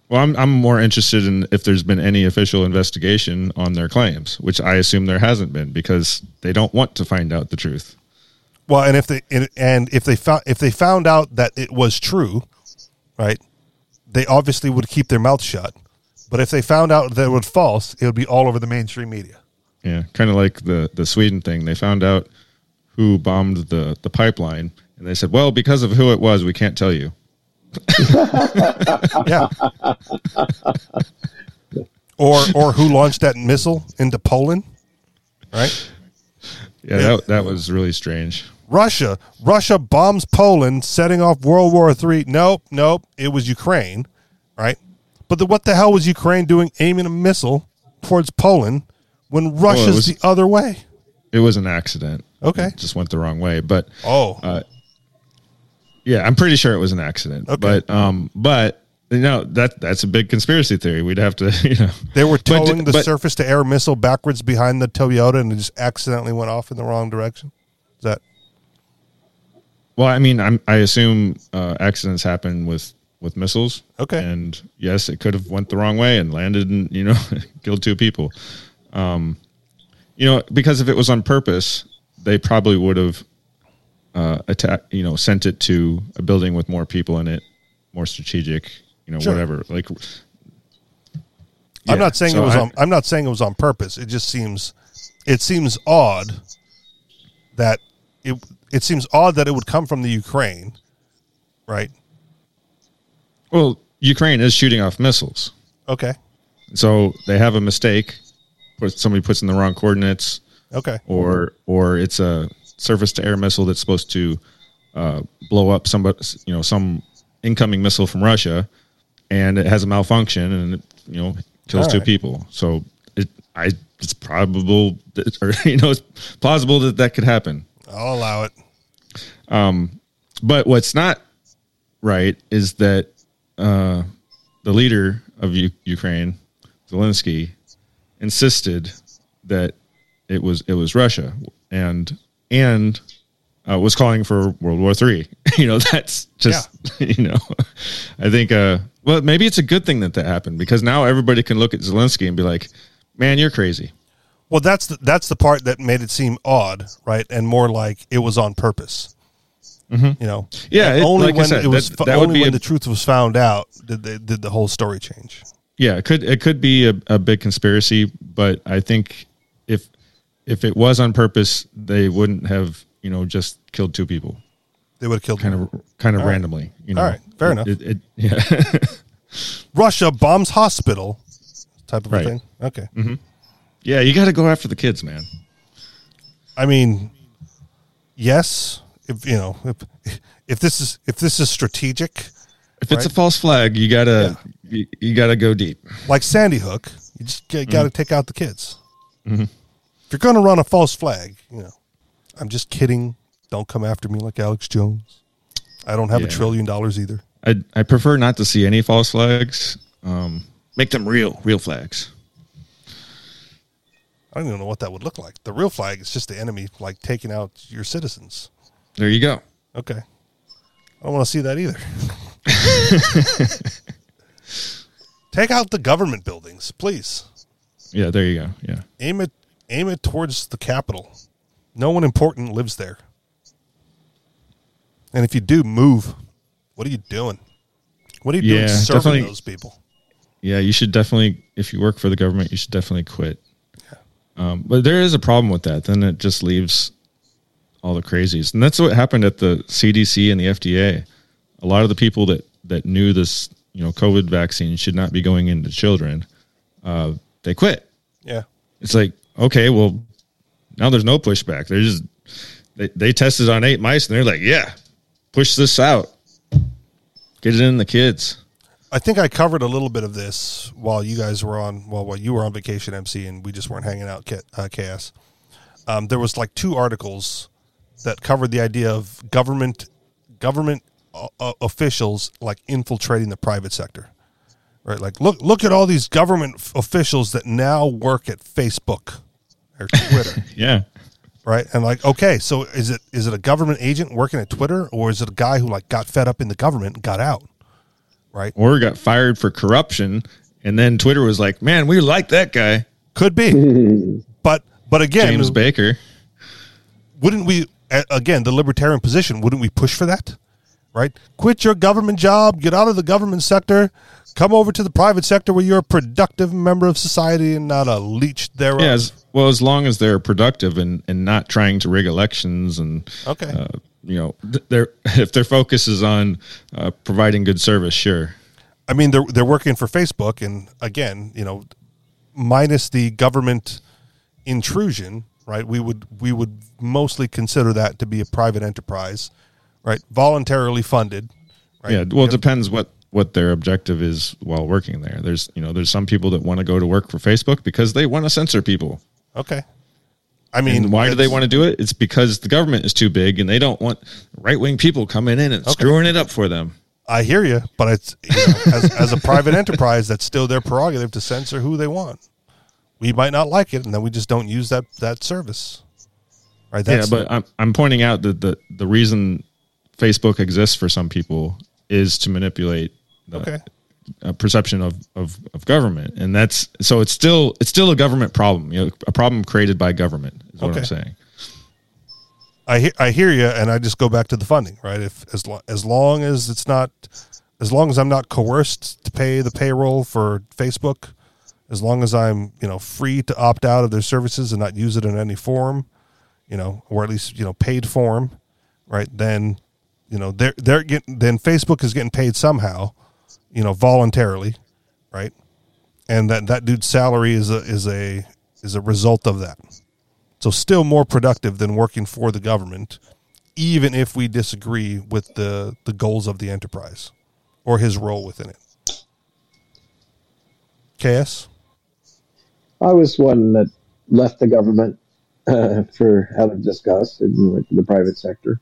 well, I'm I'm more interested in if there's been any official investigation on their claims, which I assume there hasn't been because they don't want to find out the truth. Well, and if they and- if they found if they found out that it was true, right, they obviously would keep their mouth shut. But if they found out that it was false, it would be all over the mainstream media. Yeah, kind of like the the Sweden thing. They found out who bombed the the pipeline, and they said, "Well, because of who it was, we can't tell you." Yeah. or or who launched that missile into Poland, right? Yeah, that that was really strange. Russia, Russia bombs Poland, setting off World War Three. Nope, nope, it was Ukraine, right? But the, what the hell was Ukraine doing, aiming a missile towards Poland when Russia's was- the other way? It was an accident. Okay. It just went the wrong way. But Oh, yeah, I'm pretty sure it was an accident. Okay. But um, but you know that that's a big conspiracy theory. We'd have to, you know, they were But- towing the but- surface to air missile backwards behind the Toyota, and it just accidentally went off in the wrong direction. Is that Well, I mean, I'm, I assume uh, accidents happen with with missiles. Okay. And yes, it could have went the wrong way and landed and you know killed two people. Um, you know, because if it was on purpose, they probably would have uh, attacked. You know, sent it to a building with more people in it, more strategic. You know, Sure. whatever. Like, I'm not saying so it was I- on. I'm not saying it was on purpose. It just seems, it seems odd that it. It seems odd that it would come from the Ukraine, right? well, Ukraine is shooting off missiles. Okay, So they have a mistake. Put somebody puts in the wrong coordinates. okay, or or it's a surface to air missile that's supposed to uh, blow up somebody you know some incoming missile from Russia, and it has a malfunction and it, you know kills All two right. people. So it I it's probable that, or you know it's plausible that that could happen. I'll allow it. But what's not right is that uh, the leader of U- Ukraine, Zelensky, insisted that it was it was Russia and and uh, was calling for World War Three. you know, that's just you know, I think. Uh, well, maybe it's a good thing that that happened because now everybody can look at Zelensky and be like, "Man, you're crazy." Well, that's the, that's the part that made it seem odd, right? And more like it was on purpose. Mm-hmm. You know, Yeah, it- only like when said, it was that- that would only be when a- the truth was found out did they, did the whole story change. Yeah, it could it could be a, a big conspiracy, but I think if if it was on purpose, they wouldn't have you know just killed two people, They would have killed kind him. of kind of All right. randomly. You know, All right, fair enough. It, it, yeah, Russia bombs hospital, type of a Right. thing. Okay, mm-hmm. yeah, you got to go after the kids, man. I mean, yes, if you know, if if this is if this is strategic, If it's Right. a false flag, you gotta you, you gotta go deep. like Sandy Hook, you just got to Mm-hmm. take out the kids. If you're to run a false flag, you know, I'm just kidding. Don't come after me like Alex Jones. I don't have a trillion dollars either. I I prefer not to see any false flags. Um, make them real, real flags. I don't even know what that would look like. The real flag is just the enemy, like taking out your citizens. There you go. Okay. I don't want to see that either. Take out the government buildings, please. Yeah, there you go. Yeah. Aim it aim it towards the capital. No one important lives there. And if you do move, what are you doing? What are you doing Yeah, serving those people? Yeah, you should definitely, if you work for the government, you should definitely quit. Um, but there is a problem with that. Then it just leaves all the crazies, and that's what happened at the CDC and the FDA. A lot of the people that that knew this, you know, COVID vaccine should not be going into children. Uh, they quit. Yeah. It's like, okay, well, now there's no pushback. They're just they, they tested on eight mice, and they're like, yeah, push this out. Get it in the kids. I think I covered a little bit of this while you guys were on, well, while you were on vacation, MC, and we just weren't hanging out, uh, KS. Um, there was like two articles that covered the idea of government government uh, uh, officials like infiltrating the private sector, right? Like, look look at all these government f- officials that now work at Facebook or Twitter. Yeah. right? And like, okay, so is it is it a government agent working at Twitter, or is it a guy who like got fed up in the government and got out? Right? Or got fired for corruption. And then Twitter was like, man, we like that guy, Could be, but but again, James Baker. wouldn't we? Again, the libertarian position, wouldn't we push for that? Right? Quit your government job, get out of the government sector, come over to the private sector where you're a productive member of society and not a leech thereof. Yeah, as, well, as long as they're productive and, and not trying to rig elections and Okay. uh, you know, th- their if their focus is on uh, providing good service, sure. I mean, they're they're working for Facebook, and again, you know, minus the government intrusion, right? We would we would mostly consider that to be a private enterprise, right? Voluntarily funded, right? Yeah, well, it depends what what their objective is while working there. There's you know, there's some people that want to go to work for Facebook because they want to censor people. Okay. I mean, And why do they want to do it? It's because the government is too big and they don't want right wing people coming in and screwing it up for them. I hear you, but it's you know, as as a private enterprise, that's still their prerogative to censor who they want. We might not like it, and then we just don't use that that service. Right? yeah, but I'm I'm pointing out that the the reason Facebook exists for some people is to manipulate the okay. uh, perception of, of of government, and that's so it's still it's still a government problem. You know, a problem created by government is what I'm saying. I hear, I hear you, and I just go back to the funding, right? If as lo- as long as it's not, as long as I'm not coerced to pay the payroll for Facebook, as long as I'm you know free to opt out of their services and not use it in any form, you know, or at least you know paid form, right? Then, you know they're they're getting then Facebook is getting paid somehow, you know, voluntarily, right? And that that dude's salary is a is a is a result of that. So still more productive than working for the government, even if we disagree with the, the goals of the enterprise or his role within it. KS? I was one that left the government uh, for out of disgust and went to the private sector.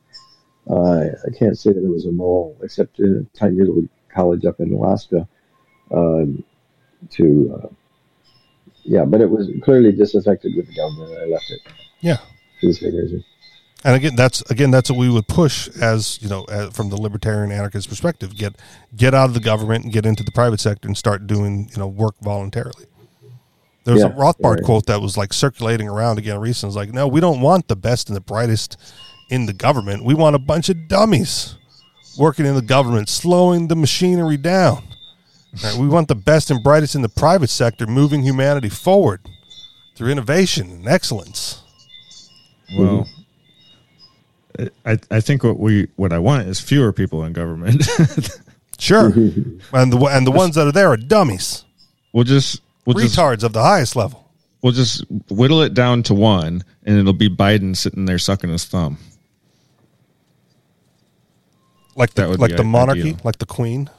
Uh, I can't say that it was a role, except in a tiny little college up in Alaska. Um, to uh, yeah, but it was clearly disaffected with the government. I left it Yeah. for the same reason. And again, that's again that's what we would push as you know as, from the libertarian anarchist perspective. Get get out of the government and get into the private sector and start doing you know work voluntarily. There was a Rothbard right. quote that was like circulating around again recently. It's like, no, we don't want the best and the brightest in the government. We want a bunch of dummies working in the government, slowing the machinery down. Right? We want the best and brightest in the private sector, moving humanity forward through innovation and excellence. Well, mm-hmm. I I think what we what I want is fewer people in government. Sure, mm-hmm. and the and the ones that are there are dummies, we'll just we'll just retards of the highest level. we'll just whittle it down to one, and it'll be Biden sitting there sucking his thumb. Like the like the monarchy, like the queen,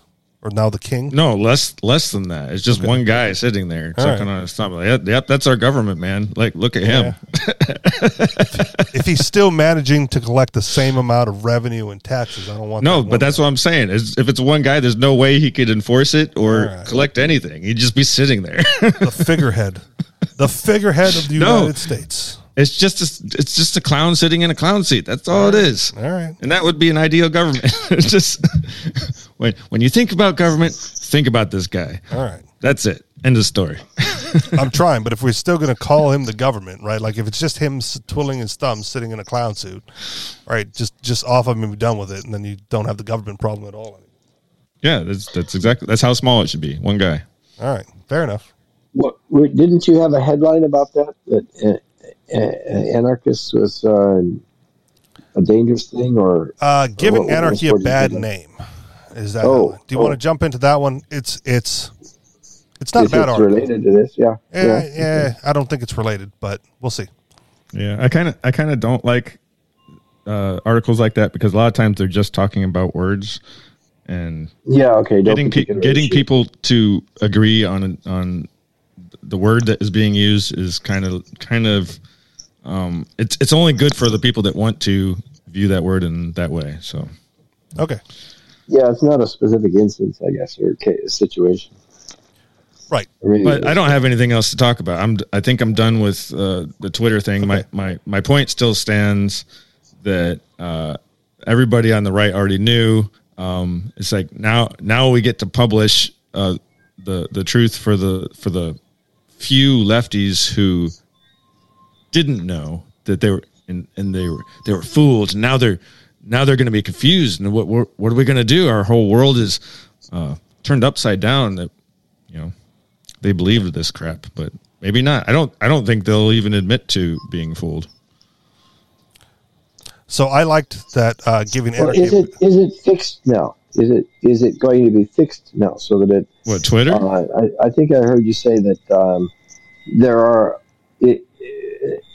or now the king. No, less less than that. It's just one guy sitting there All sucking right. on his thumb. Like, yep, yep, that's our government, man. Like, look at him. if he's still managing to collect the same amount of revenue and taxes, I don't want. No, that but that's what I'm saying. Is if it's one guy, there's no way he could enforce it or All right. collect anything. He'd just be sitting there. the figurehead, the figurehead of the No. United States. it's just a, it's just a clown sitting in a clown seat. That's all it is. All right, And that would be an ideal government. It's just when when you think about government, think about this guy. all right. That's it. End of story. I'm trying, but if we're still going to call him the government, right? Like if it's just him s- twiddling his thumbs, sitting in a clown suit, right? Just just off of him and be done with it, and then you don't have the government problem at all. Anymore. Yeah, that's that's exactly that's how small it should be. One guy. All right, fair enough. What were- didn't you have a headline about that? That uh, uh, anarchist was uh, a dangerous thing, or Uh, giving What- what- anarchy a what did bad name. of? Name is that? Oh, do you oh. want to jump into that one? It's it's it's not a bad it's article. related to this? Yeah, Yeah, yeah, I don't think it's related, but we'll see. Yeah, I kind of I kind of don't like uh, articles like that because a lot of times they're just talking about words, and Yeah, okay. No getting pe- getting people to agree on on the word that is being used is kind of kind of um, it's it's only good for the people that want to view that word in that way. So Okay. Yeah, it's not a specific instance, I guess, or ca- situation. Right. But I don't have anything else to talk about. I'm I think I'm done with uh, the Twitter thing. My my my point still stands that uh, everybody on the right already knew. Um, it's like now now we get to publish uh, the the truth for the for the few lefties who didn't know that they were and, and they were they were fooled. And now they're now they're going to be confused. And what what what are we going to do? Our whole world is uh, turned upside down. That you know they believed this crap, but maybe not. I don't. I don't think they'll even admit to being fooled. So I liked that uh, giving well, is it is it fixed now? Is it is it going to be fixed now so that it? What Twitter? Uh, I, I think I heard you say that um, there are it,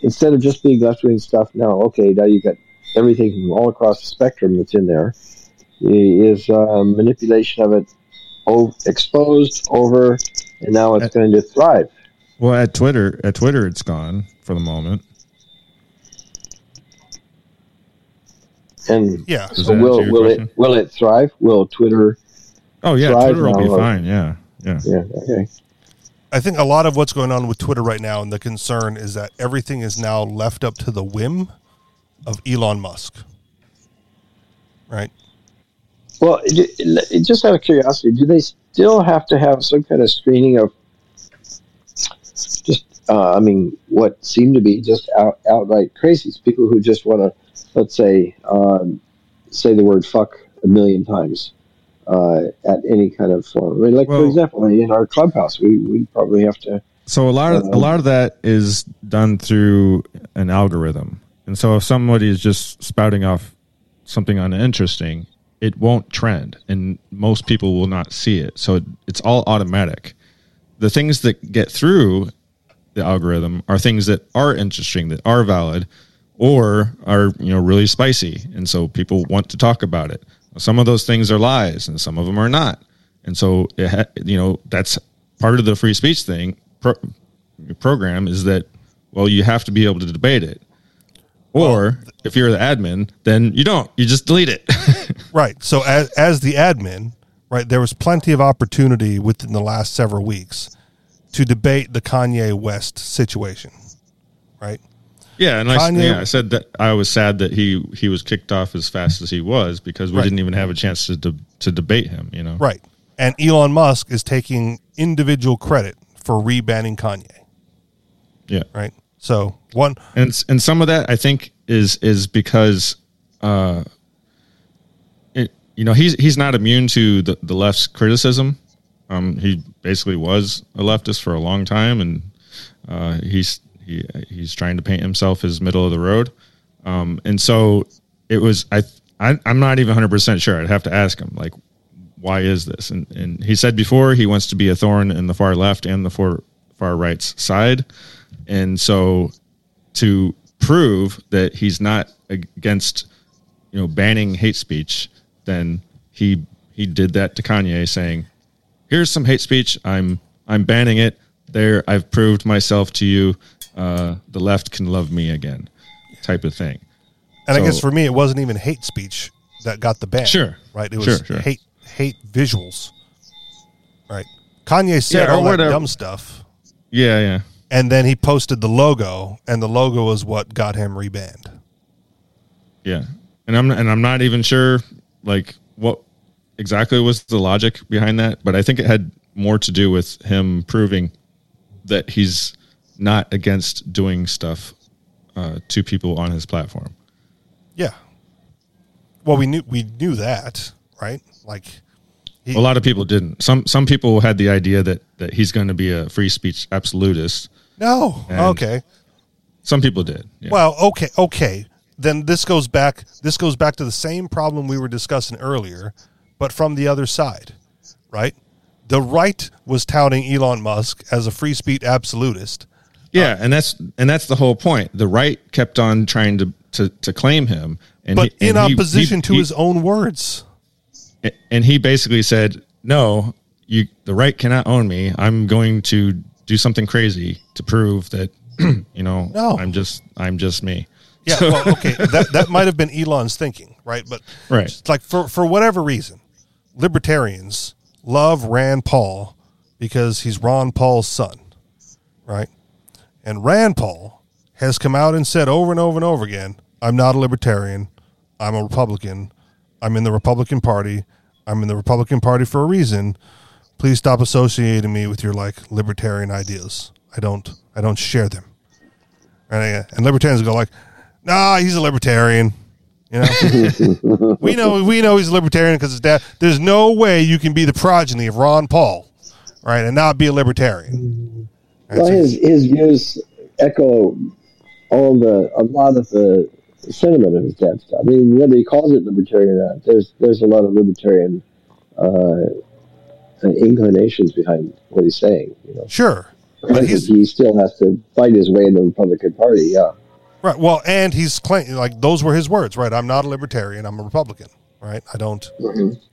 instead of just being left wing stuff now. Okay, now you got everything from all across the spectrum that's in there. Is uh, manipulation of it o- exposed over, and now it's going to thrive. well, at Twitter, at Twitter, it's gone for the moment. And Yeah. So will will question? it will it thrive? Will Twitter? Oh yeah, Twitter will be fine. Yeah, yeah. Yeah. Okay. I think a lot of what's going on with Twitter right now, and the concern is that everything is now left up to the whim of Elon Musk. Right. Well, it- it- just out of curiosity, do they still have to have some kind of screening of just, uh, I mean, what seem to be just out, outright crazies, people who just want to, let's say, um, say the word fuck a million times uh, at any kind of form. I mean, like, for example, in our clubhouse, we, we probably have to. So a lot of a lot of that is done through an algorithm, and so if somebody is just spouting off something uninteresting, it won't trend, and most people will not see it. So it, it's all automatic. The things that get through the algorithm are things that are interesting, that are valid, or are you know really spicy, and so people want to talk about it. Some of those things are lies, and some of them are not, and so it ha- you know that's part of the free speech thing pro- program is that well you have to be able to debate it, or if you're the admin, then you don't, you just delete it. Right. So as as the admin, right, there was plenty of opportunity within the last several weeks to debate the Kanye West situation. Right. Yeah, and I, yeah, I said that I was sad that he he was kicked off as fast as he was because we Right. didn't even have a chance to de- to debate him. You know, Right. And Elon Musk is taking individual credit for rebanning Kanye. Yeah, Right. So one and and some of that I think is is because, uh, it, you know, he's he's not immune to the the left's criticism. Um, he basically was a leftist for a long time, and uh, he's he he's trying to paint himself as middle of the road. Um, and so it was I, I I'm not even 100 percent sure. I'd have to ask him like why is this? And and he said before he wants to be a thorn in the far left and the far far right's side. And so to prove that he's not against you know banning hate speech, then he he did that to Kanye saying, "Here's some hate speech. I'm I'm banning it. There, I've proved myself to you. Uh, the left can love me again." Type of thing. and I guess for me it wasn't even hate speech that got the ban. Sure. Right. It was Sure, sure. hate hate visuals. Right. Kanye said Yeah, all that dumb stuff. Yeah, yeah. And then he posted the logo, and the logo was what got him rebanned. Yeah, and I'm and I'm not even sure like what exactly was the logic behind that, but I think it had more to do with him proving that he's not against doing stuff uh, to people on his platform. Yeah. Well, we knew we knew that, right? Like, he, A lot of people didn't. Some some people had the idea that that he's going to be a free speech absolutist. No, And- okay. Some people did. Yeah. Well, okay, okay. Then this goes back. This goes back to the same problem we were discussing earlier, but from the other side, right? The right was touting Elon Musk as a free speech absolutist. yeah, and that's and that's the whole point. The right kept on trying to to, to claim him, and but he- in and opposition he- to he- his own words. and he basically said, "No, you the right cannot own me. I'm going to do something crazy to prove that you know No. I'm just I'm just me." Yeah, well, okay, that that might have been Elon's thinking, right? But Right. it's like for for whatever reason, libertarians love Rand Paul because he's Ron Paul's son, right? And Rand Paul has come out and said over and over and over again, "I'm not a libertarian. I'm a Republican. I'm in the Republican Party. I'm in the Republican Party for a reason. Please stop associating me with your like libertarian ideas. I don't I don't share them." And, and libertarians go like, "Nah, he's a libertarian." You know, we know we know he's a libertarian because his dad. There's no way you can be the progeny of Ron Paul, right, and not be a libertarian. Well, his his views echo all the a lot of the sentiment of his dad's stuff. I mean, whether he calls it libertarian or not, there's there's a lot of libertarian uh, inclinations behind what he's saying. You know, sure, but think he's he still has to fight his way in the Republican Party. Yeah, right. Well, and he's claiming like those were his words, right? I'm not a libertarian. I'm a Republican, right? I don't,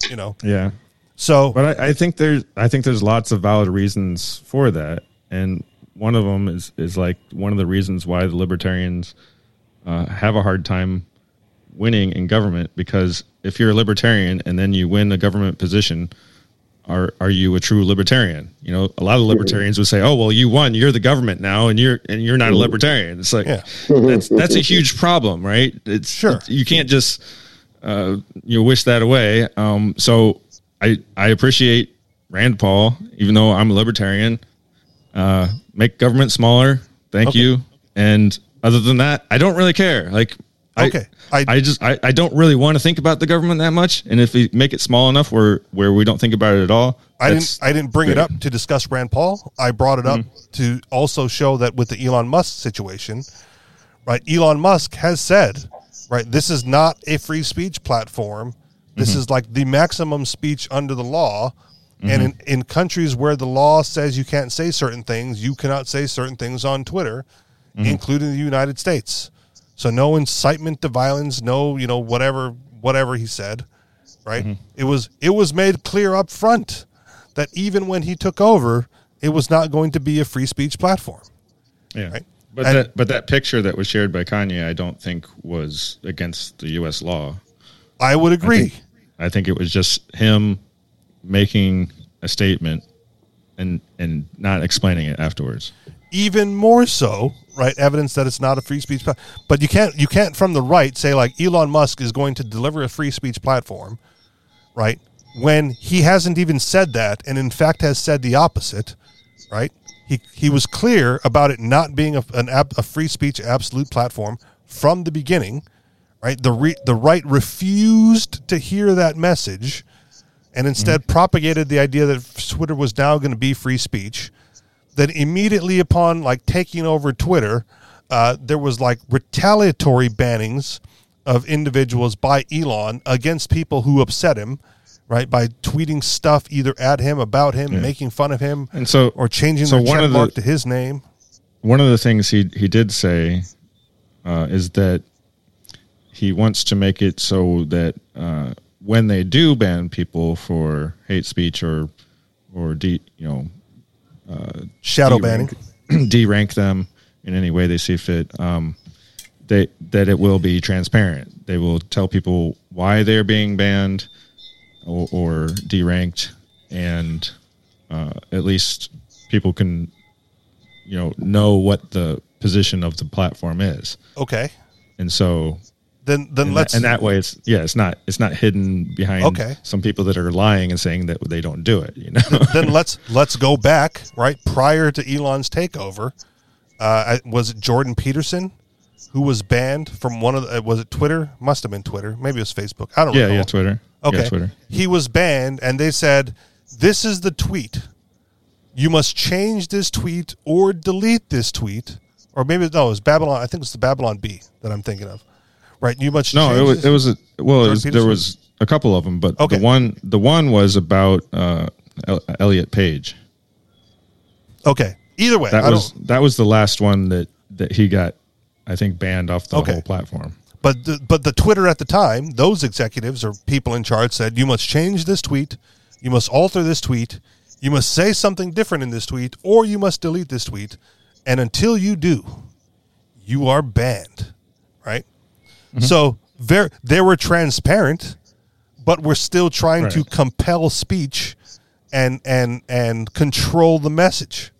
you know. Yeah. So But I, I think there's I think there's lots of valid reasons for that, and one of them is is like one of the reasons why the libertarians uh, have a hard time winning in government because if you're a libertarian and then you win a government position, are are you a true libertarian? You know, a lot of libertarians would say, "Oh, well, you won. You're the government now, and you're and you're not a libertarian." It's like Yeah. that's that's a huge problem, right? It's Sure. you can't just uh, you know, wish that away. Um, so I I appreciate Rand Paul, even though I'm a libertarian. Uh, make government smaller. Thank Okay. you. And other than that, I don't really care. Like, I, Okay. I, I- just I, I don't really want to think about the government that much. And if we make it small enough where where we don't think about it at all, I didn't I didn't bring it up to discuss Rand Paul. I brought it up mm-hmm. to also show that with the Elon Musk situation, right? Elon Musk has said, right, this is not a free speech platform. This mm-hmm. is like the maximum speech under the law. And in, mm-hmm. in countries where the law says you can't say certain things, you cannot say certain things on Twitter, including the United States. So no incitement to violence, no, you know, whatever whatever he said right? Mm-hmm. It was it was made clear up front that even when he took over, it was not going to be a free speech platform. Yeah. Right. But And- that but that picture that was shared by Kanye, I don't think was against the U.S. law. I would agree. I think it was just him making a statement and and not explaining it afterwards. even more so, right? Evidence that it's not a free speech, but you can't you can't from the right say like Elon Musk is going to deliver a free speech platform, right? When he hasn't even said that, and in fact has said the opposite, right? He he was clear about it not being a, an ab, a free speech absolute platform from the beginning, right? The re, the right refused to hear that message, and instead mm-hmm. propagated the idea that Twitter was now going to be free speech that immediately upon like taking over Twitter, uh, there was like retaliatory bannings of individuals by Elon against people who upset him, right? By tweeting stuff either at him, about him, making fun of him, And so- or changing so the one check mark to his name. One of the things he he did say uh, is that he wants to make it so that uh, when they do ban people for hate speech or or de, you know Shadow banning. derank, derank them in any way they see fit. Um, they that it will be transparent. They will tell people why they're being banned or, or deranked, and uh, at least people can, you know, know what the position of the platform is. Okay, And so, then then in let's that, in that way, it's yeah, it's not it's not hidden behind Okay. some people that are lying and saying that they don't do it. You know, then let's let's go back right prior to Elon's takeover. Uh, was it Jordan Peterson who was banned from one of the, uh, was it Twitter? Must have been Twitter. Maybe it was Facebook. I don't yeah, recall. yeah, Twitter, Okay. yeah, Twitter. He was banned, and they said, "This is the tweet. You must change this tweet or delete this tweet." Or maybe no, it was Babylon. I think it's the Babylon Bee that I'm thinking of. Right? You must No, it was it was a, well, it was, there was a couple of them, but Okay. the one the one was about uh, Elliot Page. okay. Either way, That I was don't. that was the last one that that he got, I think, banned off the Okay. whole platform. But the, but the Twitter at the time, those executives or people in charge said, you must change this tweet, you must alter this tweet, you must say something different in this tweet, or you must delete this tweet. And until you do, you are banned. Right? Mm-hmm. So very, they were transparent, but we're still trying to compel speech and and and control the message.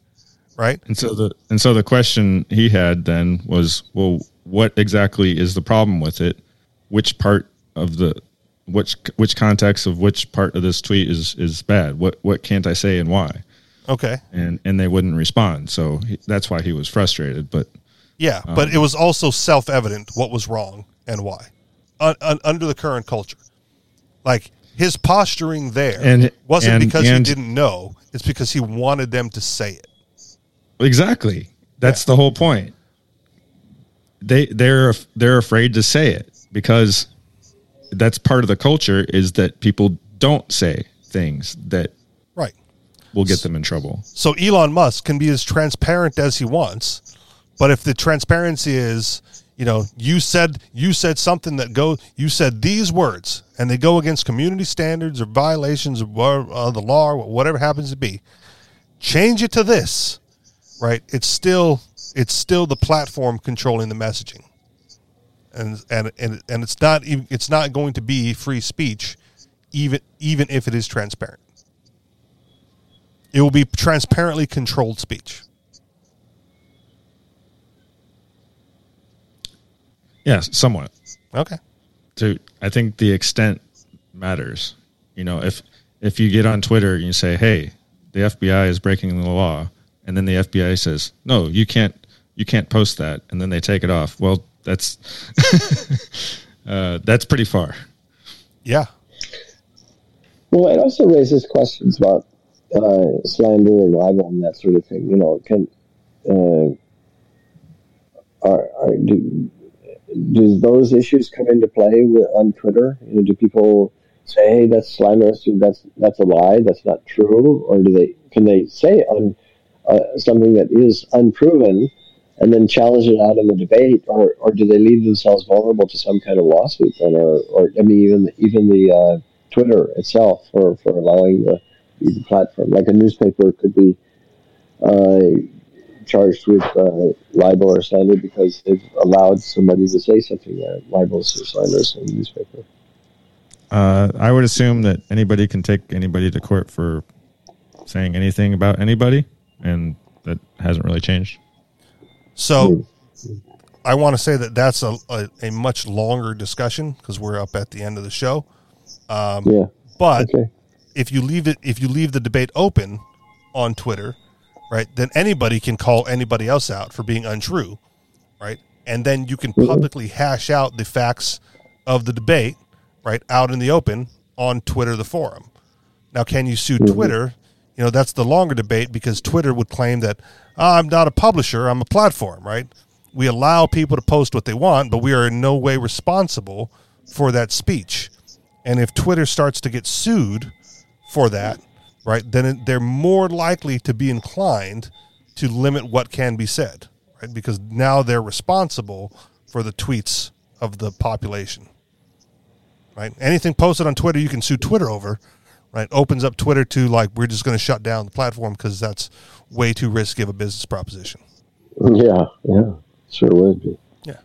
Right? And so the and so the question he had then was, well, what exactly is the problem with it? Which part of the which which context of which part of this tweet is is bad? What what can't I say and why? Okay. And and they wouldn't respond. So he, that's why he was frustrated. But Yeah, but um, it was also self evident what was wrong and why un- un- under the current culture. Like his posturing there And- wasn't and- because and- he didn't know; it's because he wanted them to say it. exactly, that's the whole point. They they're they're afraid to say it because that's part of the culture is that people don't say things that Right. will get them in trouble. So Elon Musk can be as transparent as he wants, but if the transparency is, you know, you said you said something that go, you said these words, and they go against community standards or violations of uh, the law or whatever happens to be, change it to this, right? It's still it's still the platform controlling the messaging, and and and and it's not it's not going to be free speech, even even if it is transparent. It will be transparently controlled speech. Yes, somewhat. Okay. to I think the extent matters. You know, if if you get on Twitter and you say, "Hey, the FBI is breaking the law," and then the FBI says, "No, you can't you can't post that," and then they take it off. Well, that's uh, that's pretty far. Yeah. Well, it also raises questions about uh, slander and libel and that sort of thing. You know, can uh, are, are do do those issues come into play with, on Twitter? You know, do people say, "Hey, that's slanderous," "That's that's a lie," "That's not true," or do they can they say on uh, something that is unproven? And then challenge it out in the debate, or, or do they leave themselves vulnerable to some kind of lawsuit? Then, or, or I mean, even even the uh, Twitter itself for, for allowing the, the platform. Like a newspaper could be uh, charged with uh, libel or slander because they've allowed somebody to say something that libels or slanders in the newspaper. Uh, I would assume that anybody can take anybody to court for saying anything about anybody, and that hasn't really changed. So I want to say that that's a, a, a much longer discussion because we're up at the end of the show. Yeah. But Okay. if you leave it, if you leave the debate open on Twitter, right, then anybody can call anybody else out for being untrue, right? And then you can publicly hash out the facts of the debate, right, out in the open on Twitter, the forum. Now, can you sue Twitter? You know, that's the longer debate because Twitter would claim that "Ah, I'm not a publisher, I'm a platform, right? We allow people to post what they want, but we are in no way responsible for that speech. And if Twitter starts to get sued for that, right, then they're more likely to be inclined to limit what can be said, right? Because now they're responsible for the tweets of the population, right? Anything posted on Twitter, you can sue Twitter over, right? Opens up Twitter to like, we're just going to shut down the platform because that's way too risky of a business proposition. Yeah. Yeah. Sure would be. Yeah.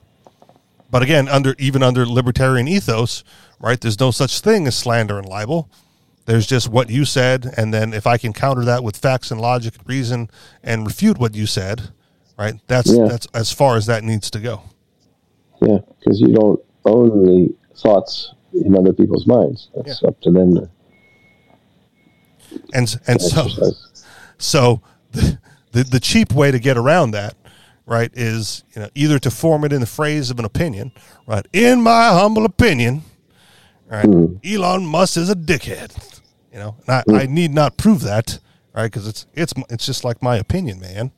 But again, under even under libertarian ethos, right? There's no such thing as slander and libel. There's just what you said, and then if I can counter that with facts and logic and reason and refute what you said, right? That's Yeah. that's as far as that needs to go. Yeah. Because you don't own the thoughts in other people's minds. That's up to them to And and so exercise. so the, the the cheap way to get around that, right, is you know either to form it in the phrase of an opinion, right? In my humble opinion, right, hmm. Elon Musk is a dickhead. You know, and I, I need not prove that, right? Because it's it's it's just like my opinion, man.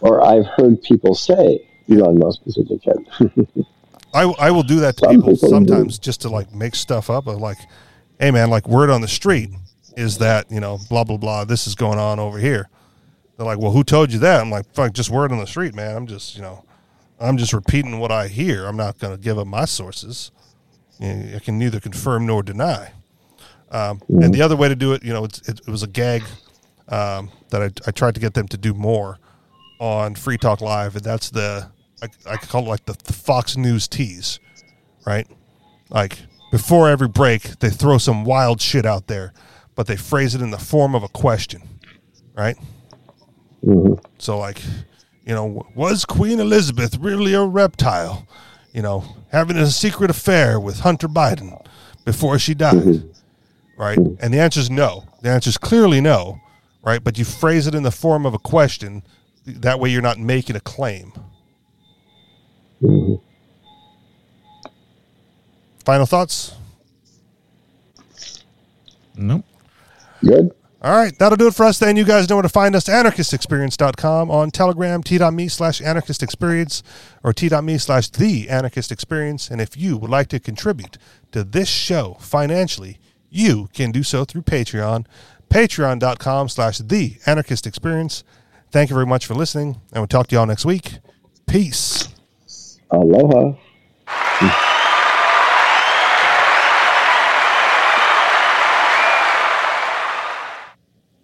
Or I've heard people say Elon Musk is a dickhead. I, I will do that to people people do. sometimes just to like make stuff up of like, hey man, like word on the street is that you know blah blah blah. This is going on over here. They're like, well, who told you that? I'm like, fuck, just word on the street, man. I'm just you know, I'm just repeating what I hear. I'm not going to give up my sources. I can neither confirm nor deny. Um, and the other way to do it, you know, it's, it, it was a gag um, that I, I tried to get them to do more on Free Talk Live, and that's the I, I call it like the, the Fox News tease, right? Like before every break, they throw some wild shit out there, but they phrase it in the form of a question, right? So like, you know, was Queen Elizabeth really a reptile? You know, having a secret affair with Hunter Biden before she died, right? And the answer is no. The answer is clearly no, right? But you phrase it in the form of a question. That way, you're not making a claim. Final thoughts? Nope. Good. All right, that'll do it for us then. You guys know where to find us, anarchistexperience.com on Telegram, t.me slash anarchistexperience or t.me slash the anarchist experience. And if you would like to contribute to this show financially, you can do so through Patreon, patreon.com slash the anarchist experience. Thank you very much for listening, and we'll talk to y'all next week. Peace. Aloha.